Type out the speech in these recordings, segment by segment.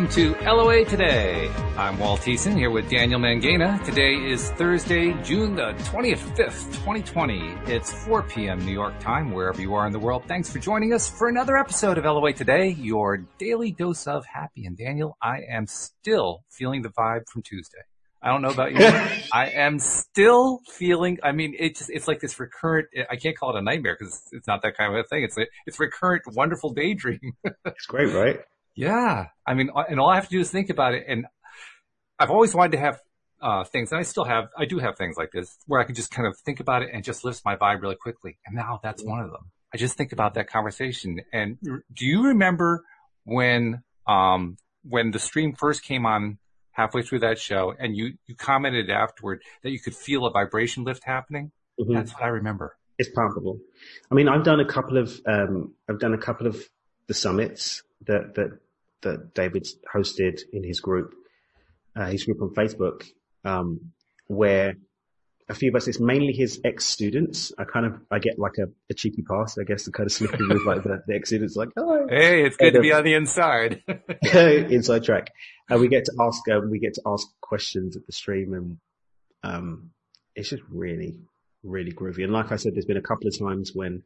Welcome to LOA Today. I'm Walt Thiessen here with Daniel Mangena. Today is Thursday, June the 25th, 2020. It's 4 p.m. New York time, wherever you are in the world. Thanks for joining us for another episode of LOA Today, your daily dose of happy. And Daniel, I am still feeling the vibe from Tuesday. I don't know about you. I am still feeling, I mean, it's, it's like this recurrent, I can't call it a nightmare because it's not that kind of a thing. It's a, it's recurrent, wonderful daydream. it's great, right? Yeah. I mean, and all I have to do is think about it. And I've always wanted to have, uh, things, and I still have, I do have things like this where I can just kind of think about it and just lifts my vibe really quickly. And now that's one of them. I just think about that conversation. And do you remember when, um, when the stream first came on halfway through that show and you, you commented afterward that you could feel a vibration lift happening. Mm-hmm. That's what I remember. It's palpable. I mean, I've done a couple of, um, I've done a couple of the summits that, that, that David's hosted in his group, uh, his group on Facebook, um, where a few of us, it's mainly his ex-students. I kind of, I get like a, a cheeky pass, I guess, to kind of slip in with like the, the ex-students like, oh, hey, it's good to be on the inside. inside track. And we get to ask, uh, we get to ask questions at the stream and, um, it's just really, really groovy. And like I said, there's been a couple of times when,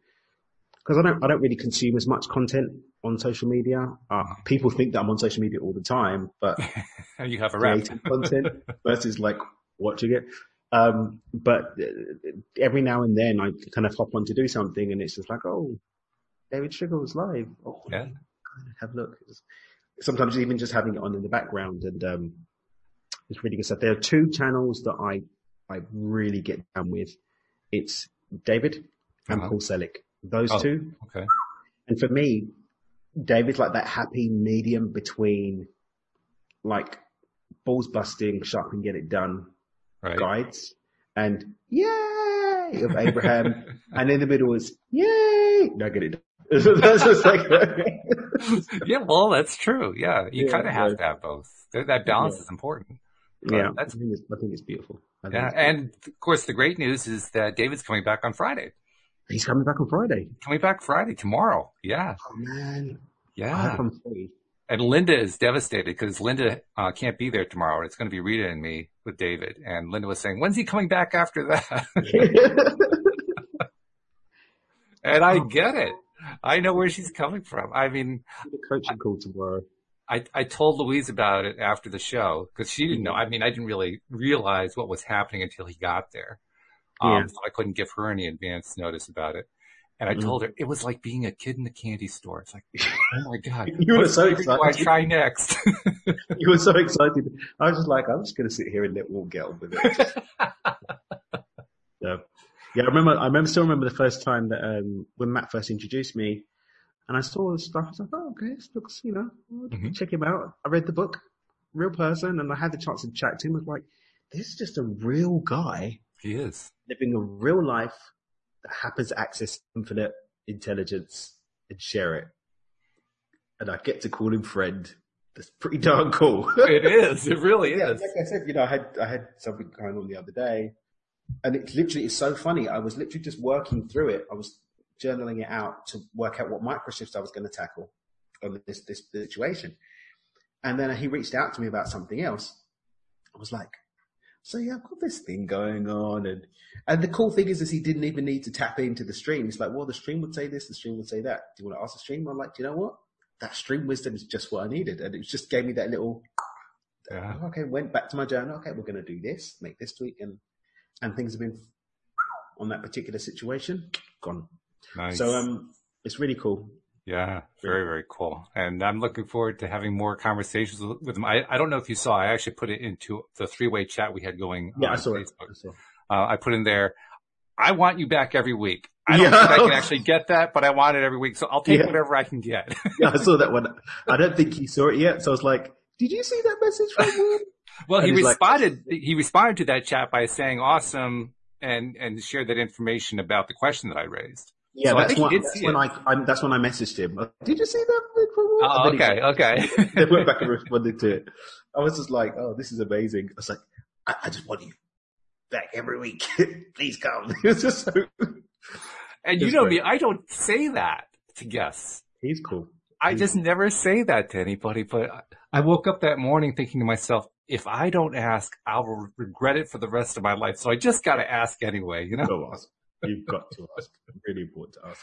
because I don't, I don't really consume as much content on social media. Uh, people think that I'm on social media all the time, but you have a rap. content versus like watching it. Um, but every now and then I kind of hop on to do something and it's just like, oh, David Strickel's live. Oh, yeah. Have a look. Sometimes even just having it on in the background and, um, it's really good stuff. There are two channels that I, I really get down with. It's David and uh-huh. Paul Selig. Those oh, two. Okay. And for me, David's like that happy medium between like balls busting, shut up and get it done right. guides and yay of Abraham. and in the middle is yay. No, get it. like, yeah, well, that's true. Yeah. You yeah, kind of have right. to have both. That balance yeah. is important. yeah. That's, I think, I think it's beautiful. yeah. It's and of course, the great news is that David's coming back on Friday. He's coming back on Friday. Coming back Friday, tomorrow. Yeah. Oh man. Yeah. And Linda is devastated because Linda uh, can't be there tomorrow. It's going to be Rita and me with David. And Linda was saying, when's he coming back after that? and I get it. I know where she's coming from. I mean, the coaching call tomorrow. I, I told Louise about it after the show because she didn't know. I mean, I didn't really realize what was happening until he got there. Um, yeah. so I couldn't give her any advance notice about it. And I mm told her it was like being a kid in the candy store. It's like, oh my god, you were so excited. I try next. you were so excited. I was just like, I'm just going to sit here and let Walt get on with it. yeah, yeah. I remember. I remember. Still remember the first time that um, when Matt first introduced me, and I saw the stuff. I was like, oh, okay, this looks, you know, mm-hmm. check him out. I read the book, real person, and I had the chance to chat to him. I was like, this is just a real guy. He is living a real life that happens to access infinite intelligence and share it. And I get to call him friend. That's pretty darn cool. it is. It really is. like I said, you know, I had I had something going on the other day, and it literally is so funny. I was literally just working through it. I was journaling it out to work out what micro shifts I was going to tackle on this this situation, and then he reached out to me about something else. I was like, so yeah, I've got this thing going on, and and the cool thing is, is he didn't even need to tap into the stream. He's like, well, the stream would say this, the stream would say that. Do you want to ask the stream? I'm like, do you know what? That stream wisdom is just what I needed, and it just gave me that little. Yeah. Okay, went back to my journal. Okay, we're going to do this, make this tweak, and and things have been on that particular situation gone. Nice. So um, it's really cool. Yeah, very, very cool. And I'm looking forward to having more conversations with, with him. I, I don't know if you saw, I actually put it into the three way chat we had going yeah, on I saw Facebook. It. I, saw. Uh, I put in there, I want you back every week. I don't yeah. think I can actually get that, but I want it every week. So I'll take yeah. whatever I can get. yeah, I saw that one. I don't think he saw it yet. So I was like, did you see that message from him? well, and he responded, like, he responded to that chat by saying awesome and, and shared that information about the question that I raised. Yeah, so that's, when, that's when I, I, that's when I messaged him. Did you see that? Oh, okay, okay. they went back and responded to it. I was just like, oh, this is amazing. I was like, I, I just want you back every week. Please come. It's just so. And you know great. me, I don't say that to guests. He's cool. I just never say that to anybody, but I woke up that morning thinking to myself, if I don't ask, I'll regret it for the rest of my life. So I just got to ask anyway, you know? Go ask. You've got to ask. Really important to ask.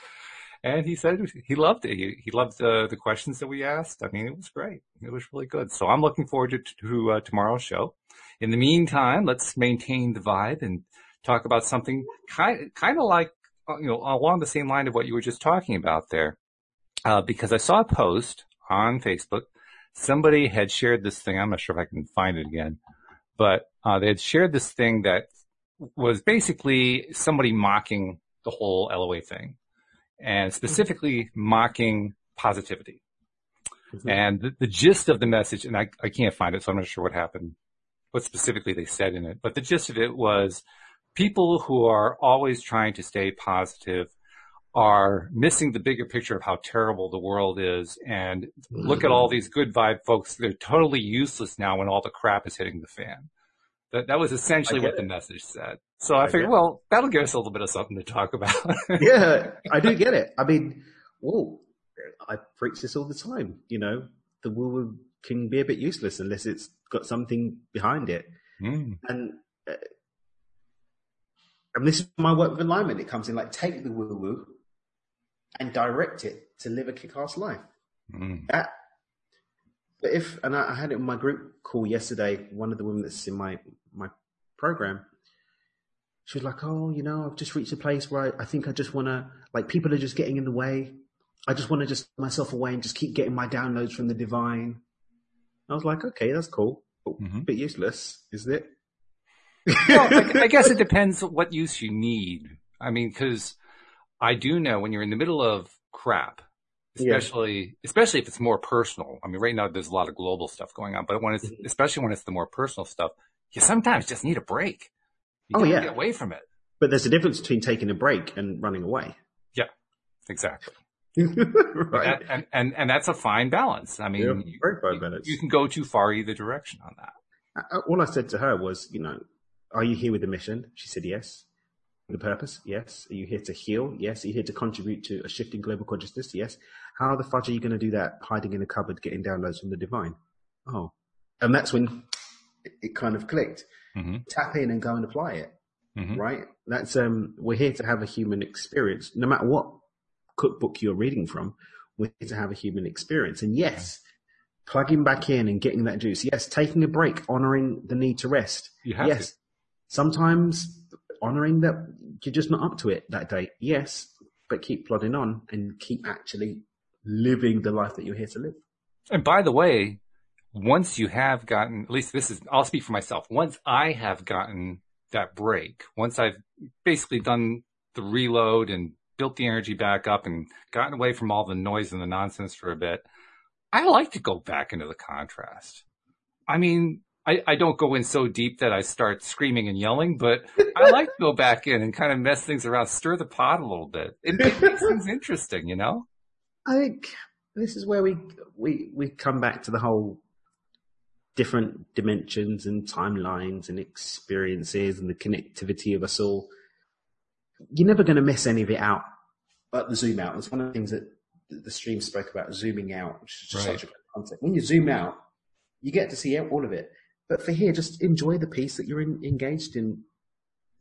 And he said he loved it. He, he loved the, the questions that we asked. I mean, it was great. It was really good. So I'm looking forward to, to uh, tomorrow's show. In the meantime, let's maintain the vibe and talk about something kind, kind of like, uh, you know, along the same line of what you were just talking about there. Uh, because I saw a post on Facebook. Somebody had shared this thing. I'm not sure if I can find it again, but, uh, they had shared this thing that was basically somebody mocking the whole LOA thing and specifically mocking positivity. Mm-hmm. And the, the, gist of the message, and I, I can't find it, so I'm not sure what happened, what specifically they said in it, but the gist of it was people who are always trying to stay positive are missing the bigger picture of how terrible the world is and mm-hmm. look at all these good vibe folks. They're totally useless now when all the crap is hitting the fan. That, that was essentially what it. the message said. So I, I figured, well, that'll give us a little bit of something to talk about. yeah, I do get it. I mean, whoa, I preach this all the time. You know, the woo woo can be a bit useless unless it's got something behind it. Mm. And uh, and this is my work with alignment. It comes in like take the woo woo and direct it to live a kick-ass life. Mm. That, if and I, I had it in my group call yesterday. One of the women that's in my my program, she was like, "Oh, you know, I've just reached a place where I, I think I just want to like people are just getting in the way. I just want to just myself away and just keep getting my downloads from the divine." I was like, "Okay, that's cool, mm-hmm. a bit useless, isn't it?" well, I, I guess it depends what use you need. I mean, because I do know when you're in the middle of crap, especially yeah. especially if it's more personal. I mean, right now there's a lot of global stuff going on, but when it's mm-hmm. especially when it's the more personal stuff, you sometimes just need a break. You oh yeah, get away from it. But there's a difference between taking a break and running away. Yeah, exactly. right. And, and, and that's a fine balance. I mean, yeah, very fine balance. You, you can go too far either direction on that. Uh, uh, all I said to her was, you know, are you here with a mission? She said yes. The purpose? Yes. Are you here to heal? Yes. Are you here to contribute to a shifting global consciousness? Yes. How the fudge are you going to do that hiding in a cupboard getting downloads from the divine? Oh. And that's when it kind of clicked. Mm-hmm. Tap in and go and apply it. Mm-hmm. Right? That's um we're here to have a human experience. No matter what cookbook you're reading from, we're here to have a human experience. And yes, plugging back in and getting that juice. Yes, taking a break, honoring the need to rest. yes. To. Sometimes honoring that you're just not up to it that day. Yes, but keep plodding on and keep actually living the life that you're here to live. And by the way, once you have gotten, at least this is, I'll speak for myself. Once I have gotten that break, once I've basically done the reload and built the energy back up and gotten away from all the noise and the nonsense for a bit, I like to go back into the contrast. I mean, I, I don't go in so deep that I start screaming and yelling, but I like to go back in and kind of mess things around, stir the pot a little bit. It makes things interesting, you know? I think this is where we, we, we come back to the whole different dimensions and timelines and experiences and the connectivity of us all. You're never going to miss any of it out. But the zoom out, it's one of the things that the stream spoke about, zooming out, which is just right. such a good concept. When you zoom out, you get to see all of it. But for here, just enjoy the piece that you're in, engaged in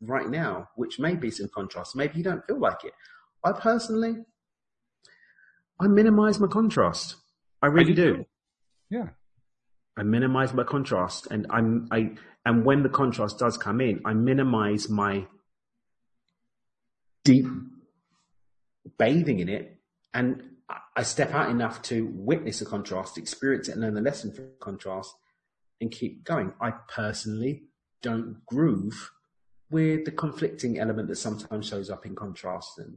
right now, which may be some contrast. Maybe you don't feel like it. I personally, I minimize my contrast. I really do. do. Yeah. I minimize my contrast and I'm, I, and when the contrast does come in, I minimize my deep bathing in it and I step out enough to witness a contrast, experience it and learn the lesson from contrast and keep going. I personally don't groove with the conflicting element that sometimes shows up in contrast and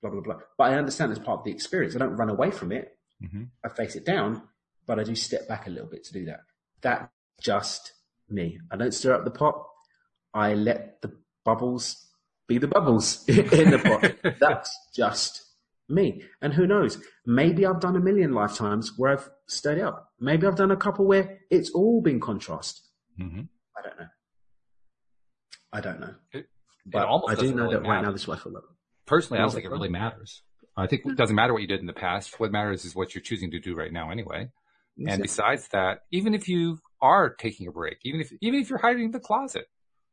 blah, blah, blah. But I understand it's part of the experience. I don't run away from it. Mm-hmm. I face it down, but I do step back a little bit to do that. That's just me. I don't stir up the pot. I let the bubbles be the bubbles in the pot. That's just me. And who knows? Maybe I've done a million lifetimes where I've stirred up. Maybe I've done a couple where it's all been contrast. Mm-hmm. I don't know. I don't know. It, but I do know really that matter. right now this is what I feel like. Personally, I don't think it really matters. I think it doesn't matter what you did in the past. What matters is what you're choosing to do right now anyway. Exactly. And besides that, even if you are taking a break, even if, even if you're hiding in the closet,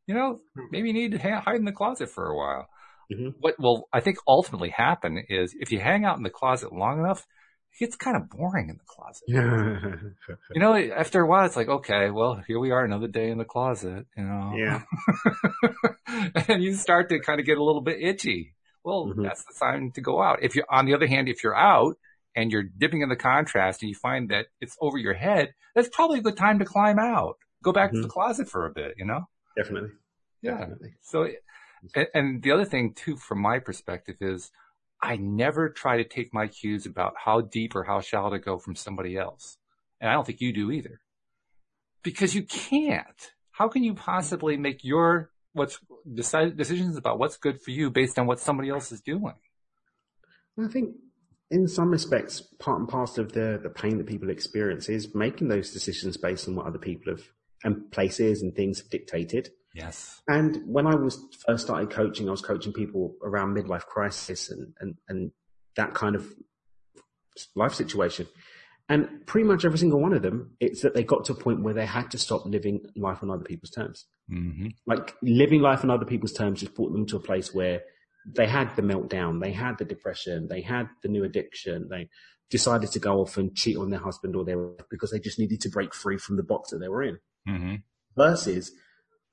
you know, hmm. maybe you need to hide in the closet for a while. Mm-hmm. What will, I think ultimately happen is if you hang out in the closet long enough, it gets kind of boring in the closet. you know, after a while, it's like, okay, well, here we are another day in the closet, you know. Yeah. and you start to kind of get a little bit itchy. Well, mm-hmm. that's the sign to go out. If you're, on the other hand, if you're out and you're dipping in the contrast and you find that it's over your head, that's probably a good time to climb out. Go back mm-hmm. to the closet for a bit, you know? Definitely. Yeah. Definitely. So, and, the other thing too, from my perspective is I never try to take my cues about how deep or how shallow to go from somebody else. And I don't think you do either. Because you can't. How can you possibly make your what's decide decisions about what's good for you based on what somebody else is doing? I think in some respects, part and parcel of the, the pain that people experience is making those decisions based on what other people have and places and things have dictated. Yes. And when I was first started coaching, I was coaching people around midlife crisis and, and, and that kind of life situation. And pretty much every single one of them, it's that they got to a point where they had to stop living life on other people's terms. Mm-hmm. Like living life on other people's terms just brought them to a place where they had the meltdown, they had the depression, they had the new addiction, they decided to go off and cheat on their husband or their wife because they just needed to break free from the box that they were in. Mm-hmm. Versus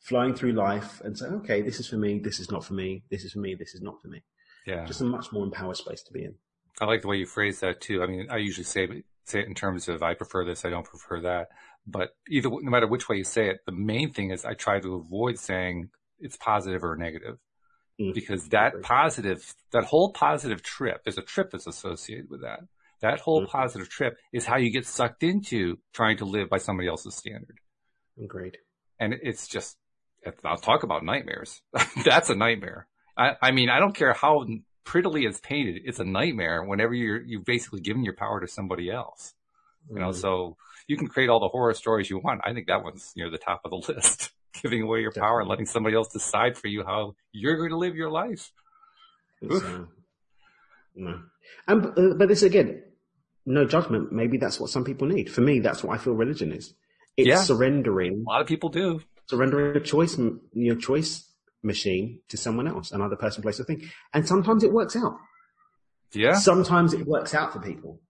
flying through life and saying, okay, this is for me, this is not for me, this is for me, this is not for me. Yeah. Just a much more empowered space to be in. I like the way you phrase that too. I mean, I usually say say it in terms of I prefer this, I don't prefer that. But either no matter which way you say it, the main thing is I try to avoid saying it's positive or negative. Mm. Because that positive, that whole positive trip, there's a trip that's associated with that. That whole mm. positive trip is how you get sucked into trying to live by somebody else's standard. Agreed. And it's just I'll talk about nightmares. That's a nightmare. I, I mean, I don't care how prettily it's painted. It's a nightmare whenever you're, you've basically given your power to somebody else. You know, mm. so you can create all the horror stories you want. I think that one's near the top of the list. Giving away your Definitely. power and letting somebody else decide for you how you're going to live your life. Uh, no. And, uh, but this again, no judgment. Maybe that's what some people need. For me, that's what I feel religion is. It's yeah. surrendering. A lot of people do surrendering a choice, your choice machine to someone else, another person, place, or thing. And sometimes it works out. Yeah. Sometimes it works out for people,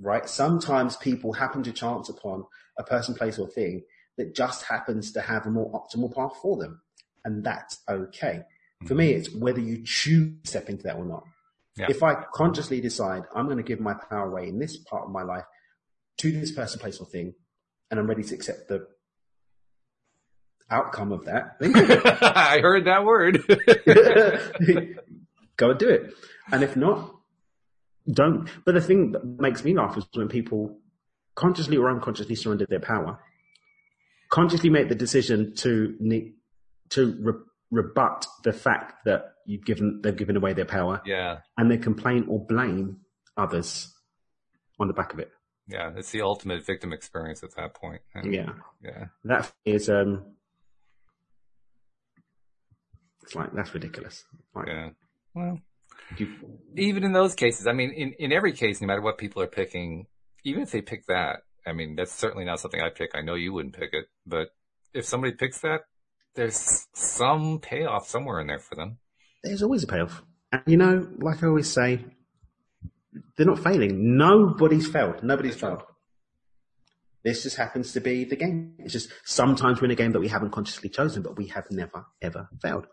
right? Sometimes people happen to chance upon a person, place, or thing that just happens to have a more optimal path for them. And that's okay. Mm-hmm. For me, it's whether you choose to step into that or not. Yeah. If I consciously decide I'm going to give my power away in this part of my life to this person, place, or thing, and I'm ready to accept the outcome of that. I heard that word. Go and do it. And if not, don't. But the thing that makes me laugh is when people consciously or unconsciously surrender their power, consciously make the decision to to re- rebut the fact that you've given they've given away their power. Yeah. And they complain or blame others on the back of it. Yeah, it's the ultimate victim experience at that point. And, yeah. Yeah. That is um it's like that's ridiculous. Like, yeah. Well, you, even in those cases, I mean, in in every case, no matter what people are picking, even if they pick that, I mean, that's certainly not something I pick. I know you wouldn't pick it, but if somebody picks that, there's some payoff somewhere in there for them. There's always a payoff. And you know, like I always say, they're not failing. Nobody's failed. Nobody's failed. This just happens to be the game. It's just sometimes we're in a game that we haven't consciously chosen, but we have never, ever failed.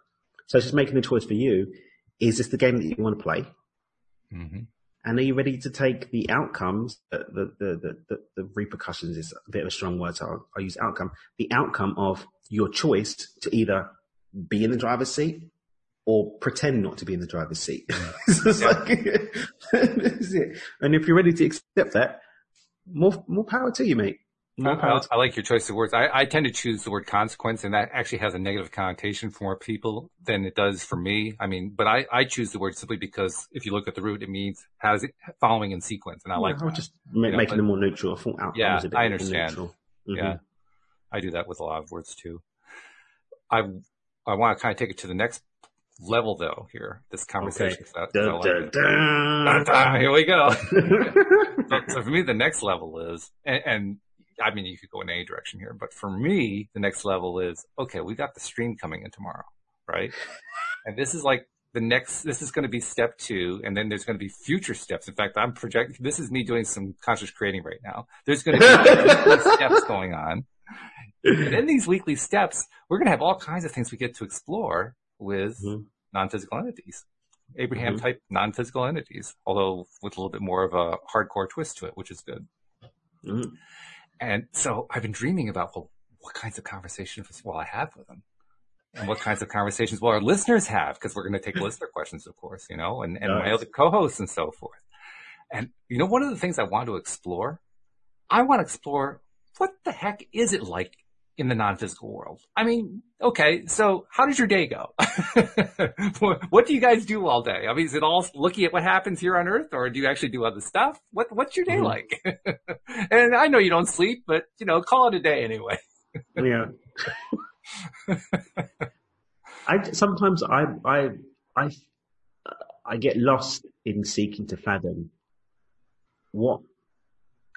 So it's just making the choice for you. Is this the game that you want to play? Mm-hmm. And are you ready to take the outcomes, the, the, the, the, the repercussions is a bit of a strong word, so I'll, I'll use outcome, the outcome of your choice to either be in the driver's seat or pretend not to be in the driver's seat. yeah. like, and if you're ready to accept that, more, more power to you, mate. I, I, like your choice of words. I, I, tend to choose the word consequence, and that actually has a negative connotation for more people than it does for me. I mean, but I, I choose the word simply because if you look at the root, it means has it following in sequence, and I yeah, like. I just you making them more neutral. I yeah, I understand. Mm-hmm. Yeah, I do that with a lot of words too. I I want to kind of take it to the next level though here, this conversation. Okay. Like here we go. so, so for me, the next level is, and, and I mean, you could go in any direction here, but for me, the next level is, okay, we got the stream coming in tomorrow, right? And this is like the next, this is going to be step two, and then there's going to be future steps. In fact, I'm projecting, this is me doing some conscious creating right now. There's going to be steps going on. And in these weekly steps, we're going to have all kinds of things we get to explore with Mhm. non-physical entities. Abraham Mhm. type non-physical entities, although with a little bit more of a hardcore twist to it, which is good. Mhm. And so I've been dreaming about, well, what kinds of conversations will I have with them? And what kinds of conversations will our listeners have? Because we're going to take hmm. listener questions, of course, you know, and, and my other co-hosts and so forth. And you know, one of the things I want to explore, I want to explore what the heck is it like in the non-physical world? I mean, okay, so how does your day go? what do you guys do all day? I mean, is it all looking at what happens here on Earth, or do you actually do other stuff? What What's your day Mhm. like? and I know you don't sleep, but you know, call it a day anyway. Yeah. I sometimes I I I I get lost in seeking to fathom what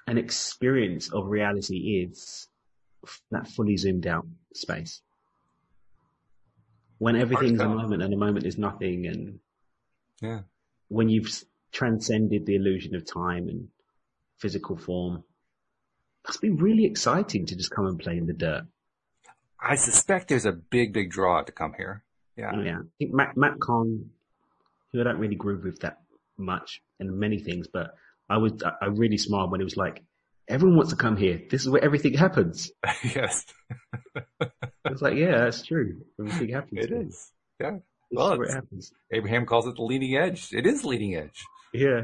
an experience of reality is that fully zoomed out space. When everything's a moment and a moment is nothing and Yeah. when you've transcended the illusion of time and physical form, must be really exciting to just come and play in the dirt. I suspect there's a big, big draw to come here. Yeah. Oh, yeah. I think Matt, Matt Kahn, who I don't really groove with that much in many things, but I was, I- I really smiled when it was like, everyone wants to come here. This is where everything happens. yes, it's like, yeah, that's true. Everything happens. it is. Yeah. This Well, is where it happens. Abraham calls it the leading edge. It is leading edge. Yeah.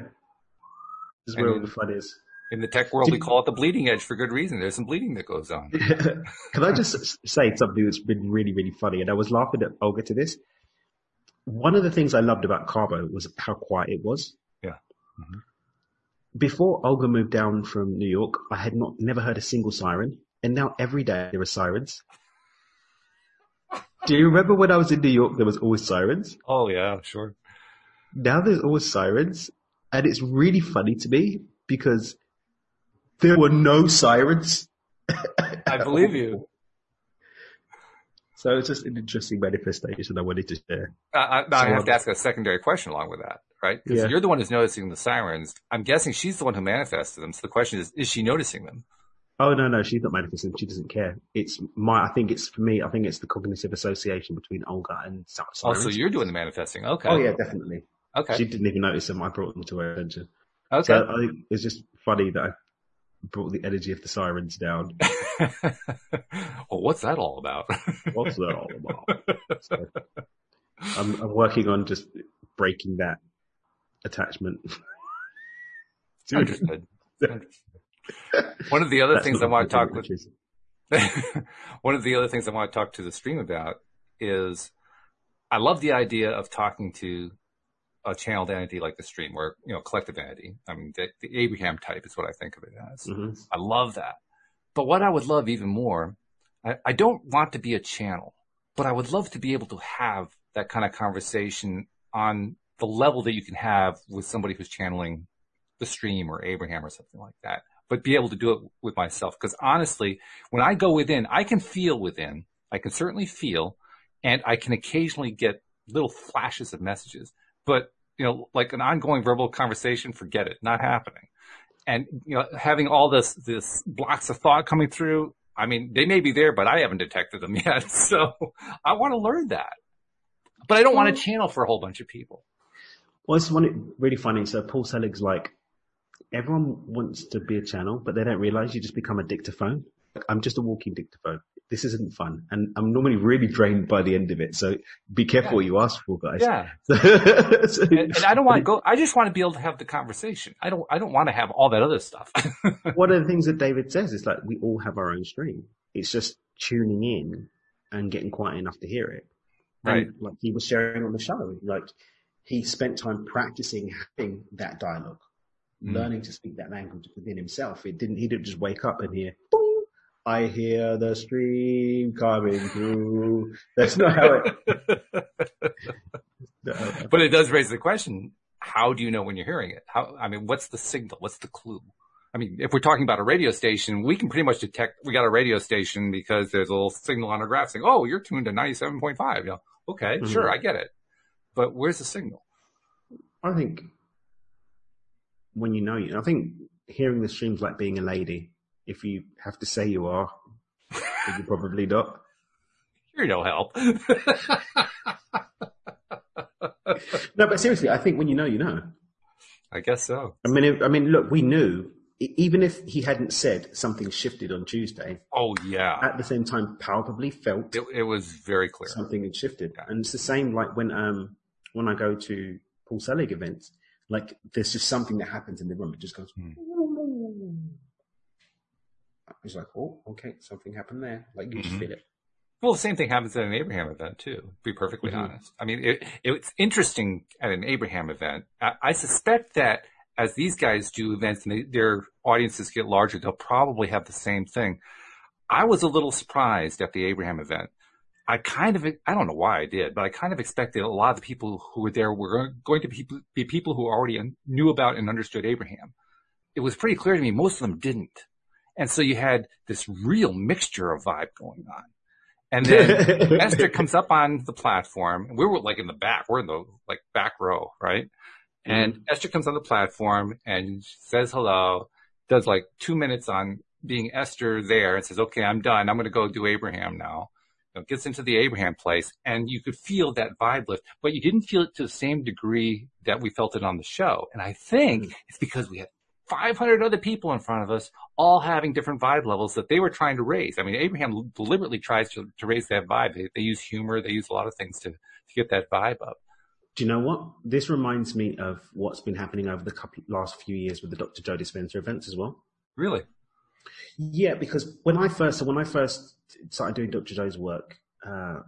This is where all the fun is. In the tech world, we call it the bleeding edge for good reason. There's some bleeding that goes on. Can I just say something that's been really, really funny? And I was laughing at Olga to this. One of the things I loved about Carbo was how quiet it was. Yeah. Mhm. Before Olga moved down from New York, I had not never heard a single siren, and now every day there are sirens. Do you remember when I was in New York? There was always sirens. Oh yeah, sure. Now there's always sirens, and it's really funny to me because there were no sirens. I believe you. So it's just an interesting manifestation I wanted to share. Uh, I, I So, have to um, ask a secondary question along with that, right? Because Yeah. you're the one who's noticing the sirens. I'm guessing she's the one who manifested them. So the question is, is she noticing them? Oh no, no, she's not manifesting. She doesn't care. It's my. I think it's for me. I think it's the cognitive association between Olga and si- Oh, so you're doing the manifesting. Okay. Oh yeah, definitely. Okay. She didn't even notice them. I brought them to her attention. okay. So I think it's just funny that I brought the energy of the sirens down. well, what's that all about? What's that all about? So I'm, I'm working on just breaking that attachment. Understood. One of the other things I want to talk with, one of the other things I want to talk to the stream about is I love the idea of talking to a channeled entity like the stream or, you know, collective entity. I mean, the, the Abraham type is what I think of it as. Mhm. I love that. But what I would love even more, I, I don't want to be a channel, but I would love to be able to have that kind of conversation on the level that you can have with somebody who's channeling the stream or Abraham or something like that, but be able to do it with myself. Cause honestly, when I go within, I can feel within, I can certainly feel, and I can occasionally get little flashes of messages, but you know, like an ongoing verbal conversation, forget it, not happening. And you know having all this this blocks of thought coming through i mean they may be there but i haven't detected them yet. So i want to learn that. But i don't want to channel for a whole bunch of people Well, it's one really funny. So Paul Selig's like, everyone wants to be a channel, but they don't realize you just become a dictaphone. I'm just a walking dictaphone. This isn't fun. And I'm normally really drained by the end of it. So be careful Yeah. what you ask for, guys. yeah So- and, and i don't want to go i just want to be able to have the conversation i don't i don't want to have all that other stuff one of the things that David says is like, we all have our own stream. It's just tuning in and getting quiet enough to hear it. Right. And like he was sharing on the show, like he spent time practicing having that dialogue, Mm. learning to speak that language within himself. It didn't, he didn't just wake up and hear, boom, I hear the stream coming through. That's not how it, but it does raise the question: How do you know when you're hearing it? How? I mean, what's the signal? What's the clue? I mean, if we're talking about a radio station, we can pretty much detect we got a radio station because there's a little signal on our graph saying, "Oh, you're tuned to 97.5." You know, okay, mm-hmm. sure, I get it. But where's the signal? I think when you know you, I think hearing the streams like being a lady. If you have to say you are, you're probably not. You're no help. no, but seriously, I think when you know, you know. I guess so. I mean, I mean, look, we knew even if he hadn't said something shifted on Tuesday. Oh yeah. At the same time, palpably felt it, it was very clear something had shifted, yeah. and it's the same like when um when I go to Paul Selig events, like there's just something that happens in the room. It just goes. Hmm. It's like, oh, okay, something happened there. Like you mm-hmm. just feel it. Well, the same thing happens at an Abraham event too. To be perfectly mm-hmm. honest. I mean, it, it's interesting at an Abraham event. I, I suspect that as these guys do events and they, their audiences get larger, they'll probably have the same thing. I was a little surprised at the Abraham event. I kind of, I don't know why I did, but I kind of expected a lot of the people who were there were going to be, be people who already knew about and understood Abraham. It was pretty clear to me most of them didn't. And so you had this real mixture of vibe going on. And then Esther comes up on the platform and we were like in the back. We're in the like back row, right? And mm-hmm. Esther comes on the platform and says hello, does like two minutes on being Esther there and says, okay, I'm done. I'm going to go do Abraham now. Know, gets into the Abraham place and you could feel that vibe lift, but you didn't feel it to the same degree that we felt it on the show. And I think mm-hmm. it's because we had 500 other people in front of us, all having different vibe levels that they were trying to raise. I mean, Abraham deliberately tries to, to raise that vibe. They, they use humor. They use a lot of things to, to get that vibe up. Do you know what? This reminds me of what's been happening over the couple, last few years with the Dr. Joe Dispenza events as well. Really? Yeah, because when I first when I first started doing Dr. Joe's work, uh,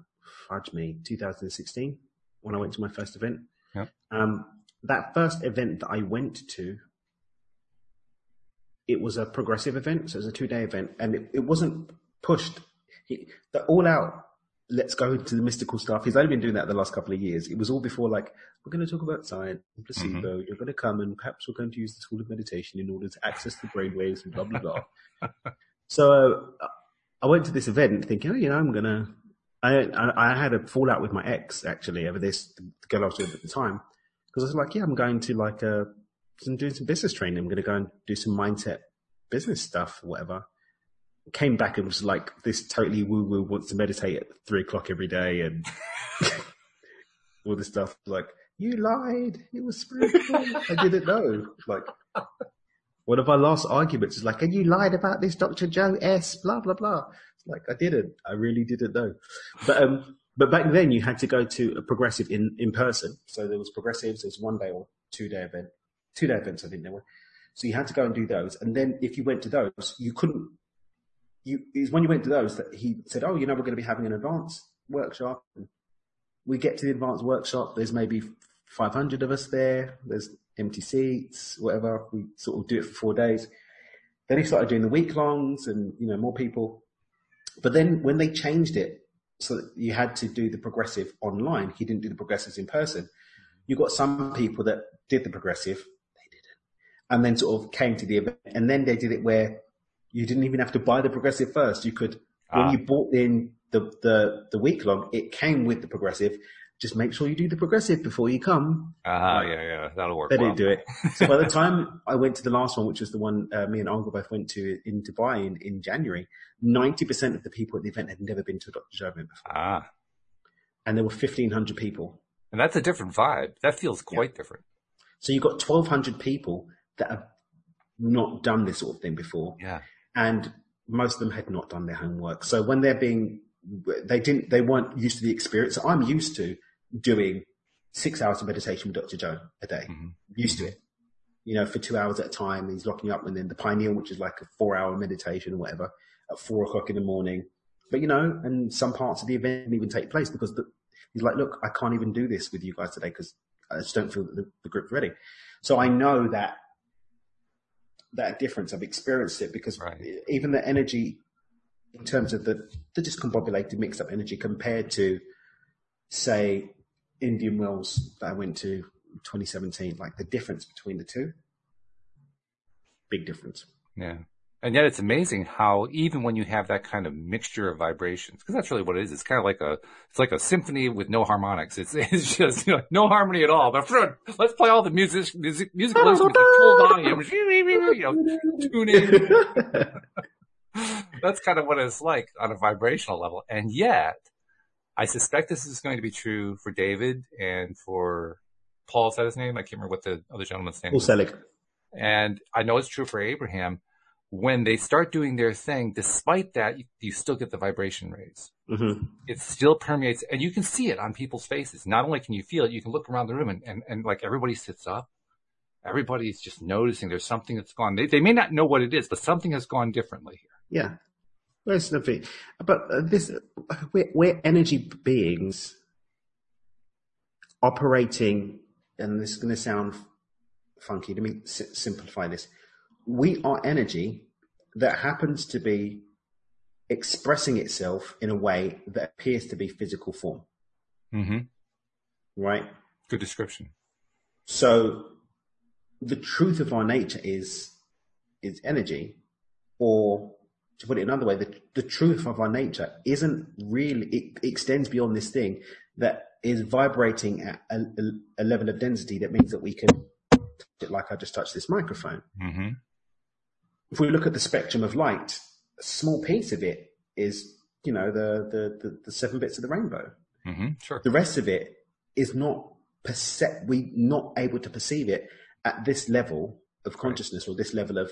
fudge me, 2016, when I went to my first event. Yeah. Um, that first event that I went to, it was a progressive event, so it was a two day event, and it, it wasn't pushed. the all out let's go into the mystical stuff. He's only been doing that the last couple of years. It was all before like, we're going to talk about science, and placebo, mm-hmm. you're going to come and perhaps we're going to use the tool of meditation in order to access the brainwaves and blah, blah, blah. so uh, I went to this event thinking, oh, you know, I'm going to, I, I had a fallout with my ex actually over this, the girl I was with at the time. Because I was like, yeah, I'm going to like, uh, I'm doing some business training. I'm going to go and do some mindset business stuff or whatever came back and was like this totally woo woo wants to meditate at three o'clock every day and all this stuff. Like, you lied. It was spiritual. I didn't know. Like, one of our last arguments is like, and you lied about this Dr. Joe S. Blah, blah, blah. It's like, I didn't. I really didn't know. But, um, but back then you had to go to a progressive in, in person. So there was progressives, there's one day or two day event, two day events, I think there were. So you had to go and do those. And then if you went to those, you couldn't you, is when you went to those that he said, oh, you know, we're going to be having an advanced workshop. And we get to the advanced workshop. There's maybe 500 of us there. There's empty seats, whatever. We sort of do it for four days. Then he started doing the week longs and, you know, more people. But then when they changed it so that you had to do the progressive online, he didn't do the progressives in person. You got some people that did the progressive, they didn't, and then sort of came to the event and then they did it where you didn't even have to buy the progressive first. You could, when ah. you bought in the, the, the week long, it came with the progressive. Just make sure you do the progressive before you come. Ah, uh, yeah, yeah, that'll work. They well. didn't do it. So by the time I went to the last one, which was the one uh, me and Uncle both went to in Dubai in, in January, 90% of the people at the event had never been to a Dr. Joe event before. Ah. And there were 1,500 people. And that's a different vibe. That feels quite yeah. different. So you've got 1,200 people that have not done this sort of thing before. Yeah and most of them had not done their homework. So when they're being, they didn't, they weren't used to the experience. So I'm used to doing six hours of meditation with Dr. Joe a day. Mm-hmm. Used to it. You know, for two hours at a time. He's locking up and then the pineal, which is like a four hour meditation or whatever at four o'clock in the morning. But you know, and some parts of the event didn't even take place because the, he's like, look, I can't even do this with you guys today because I just don't feel that the, the group's ready. So I know that that difference. I've experienced it because right. even the energy in terms of the, the discombobulated mixed up energy compared to say Indian Wells that I went to 2017, like the difference between the two, big difference. Yeah. And yet it's amazing how even when you have that kind of mixture of vibrations, because that's really what it is. It's kind of like a, it's like a symphony with no harmonics. It's, it's just, you know, no harmony at all. But let's play all the music, music, musical instruments at full volume, you know, tune in. that's kind of what it's like on a vibrational level. And yet I suspect this is going to be true for David and for Paul. Is that his name? I can't remember what the other gentleman's name Paul Selig. And I know it's true for Abraham when they start doing their thing, despite that, you, you still get the vibration rays. Mm-hmm. It still permeates and you can see it on people's faces. Not only can you feel it, you can look around the room and, and, and like everybody sits up. Everybody's just noticing there's something that's gone. They, they may not know what it is, but something has gone differently here. Yeah. There's nothing, but uh, this, we're, we're energy beings operating, and this is going to sound funky. Let me s- simplify this we are energy that happens to be expressing itself in a way that appears to be physical form. Mm-hmm. Right? Good description. So the truth of our nature is is energy, or to put it another way, the, the truth of our nature isn't really it extends beyond this thing that is vibrating at a, a, a level of density that means that we can touch it like I just touched this microphone. Mm-hmm if we look at the spectrum of light, a small piece of it is, you know, the the the, the seven bits of the rainbow. Mm-hmm, sure. The rest of it is not percep- we not able to perceive it at this level of consciousness right. or this level of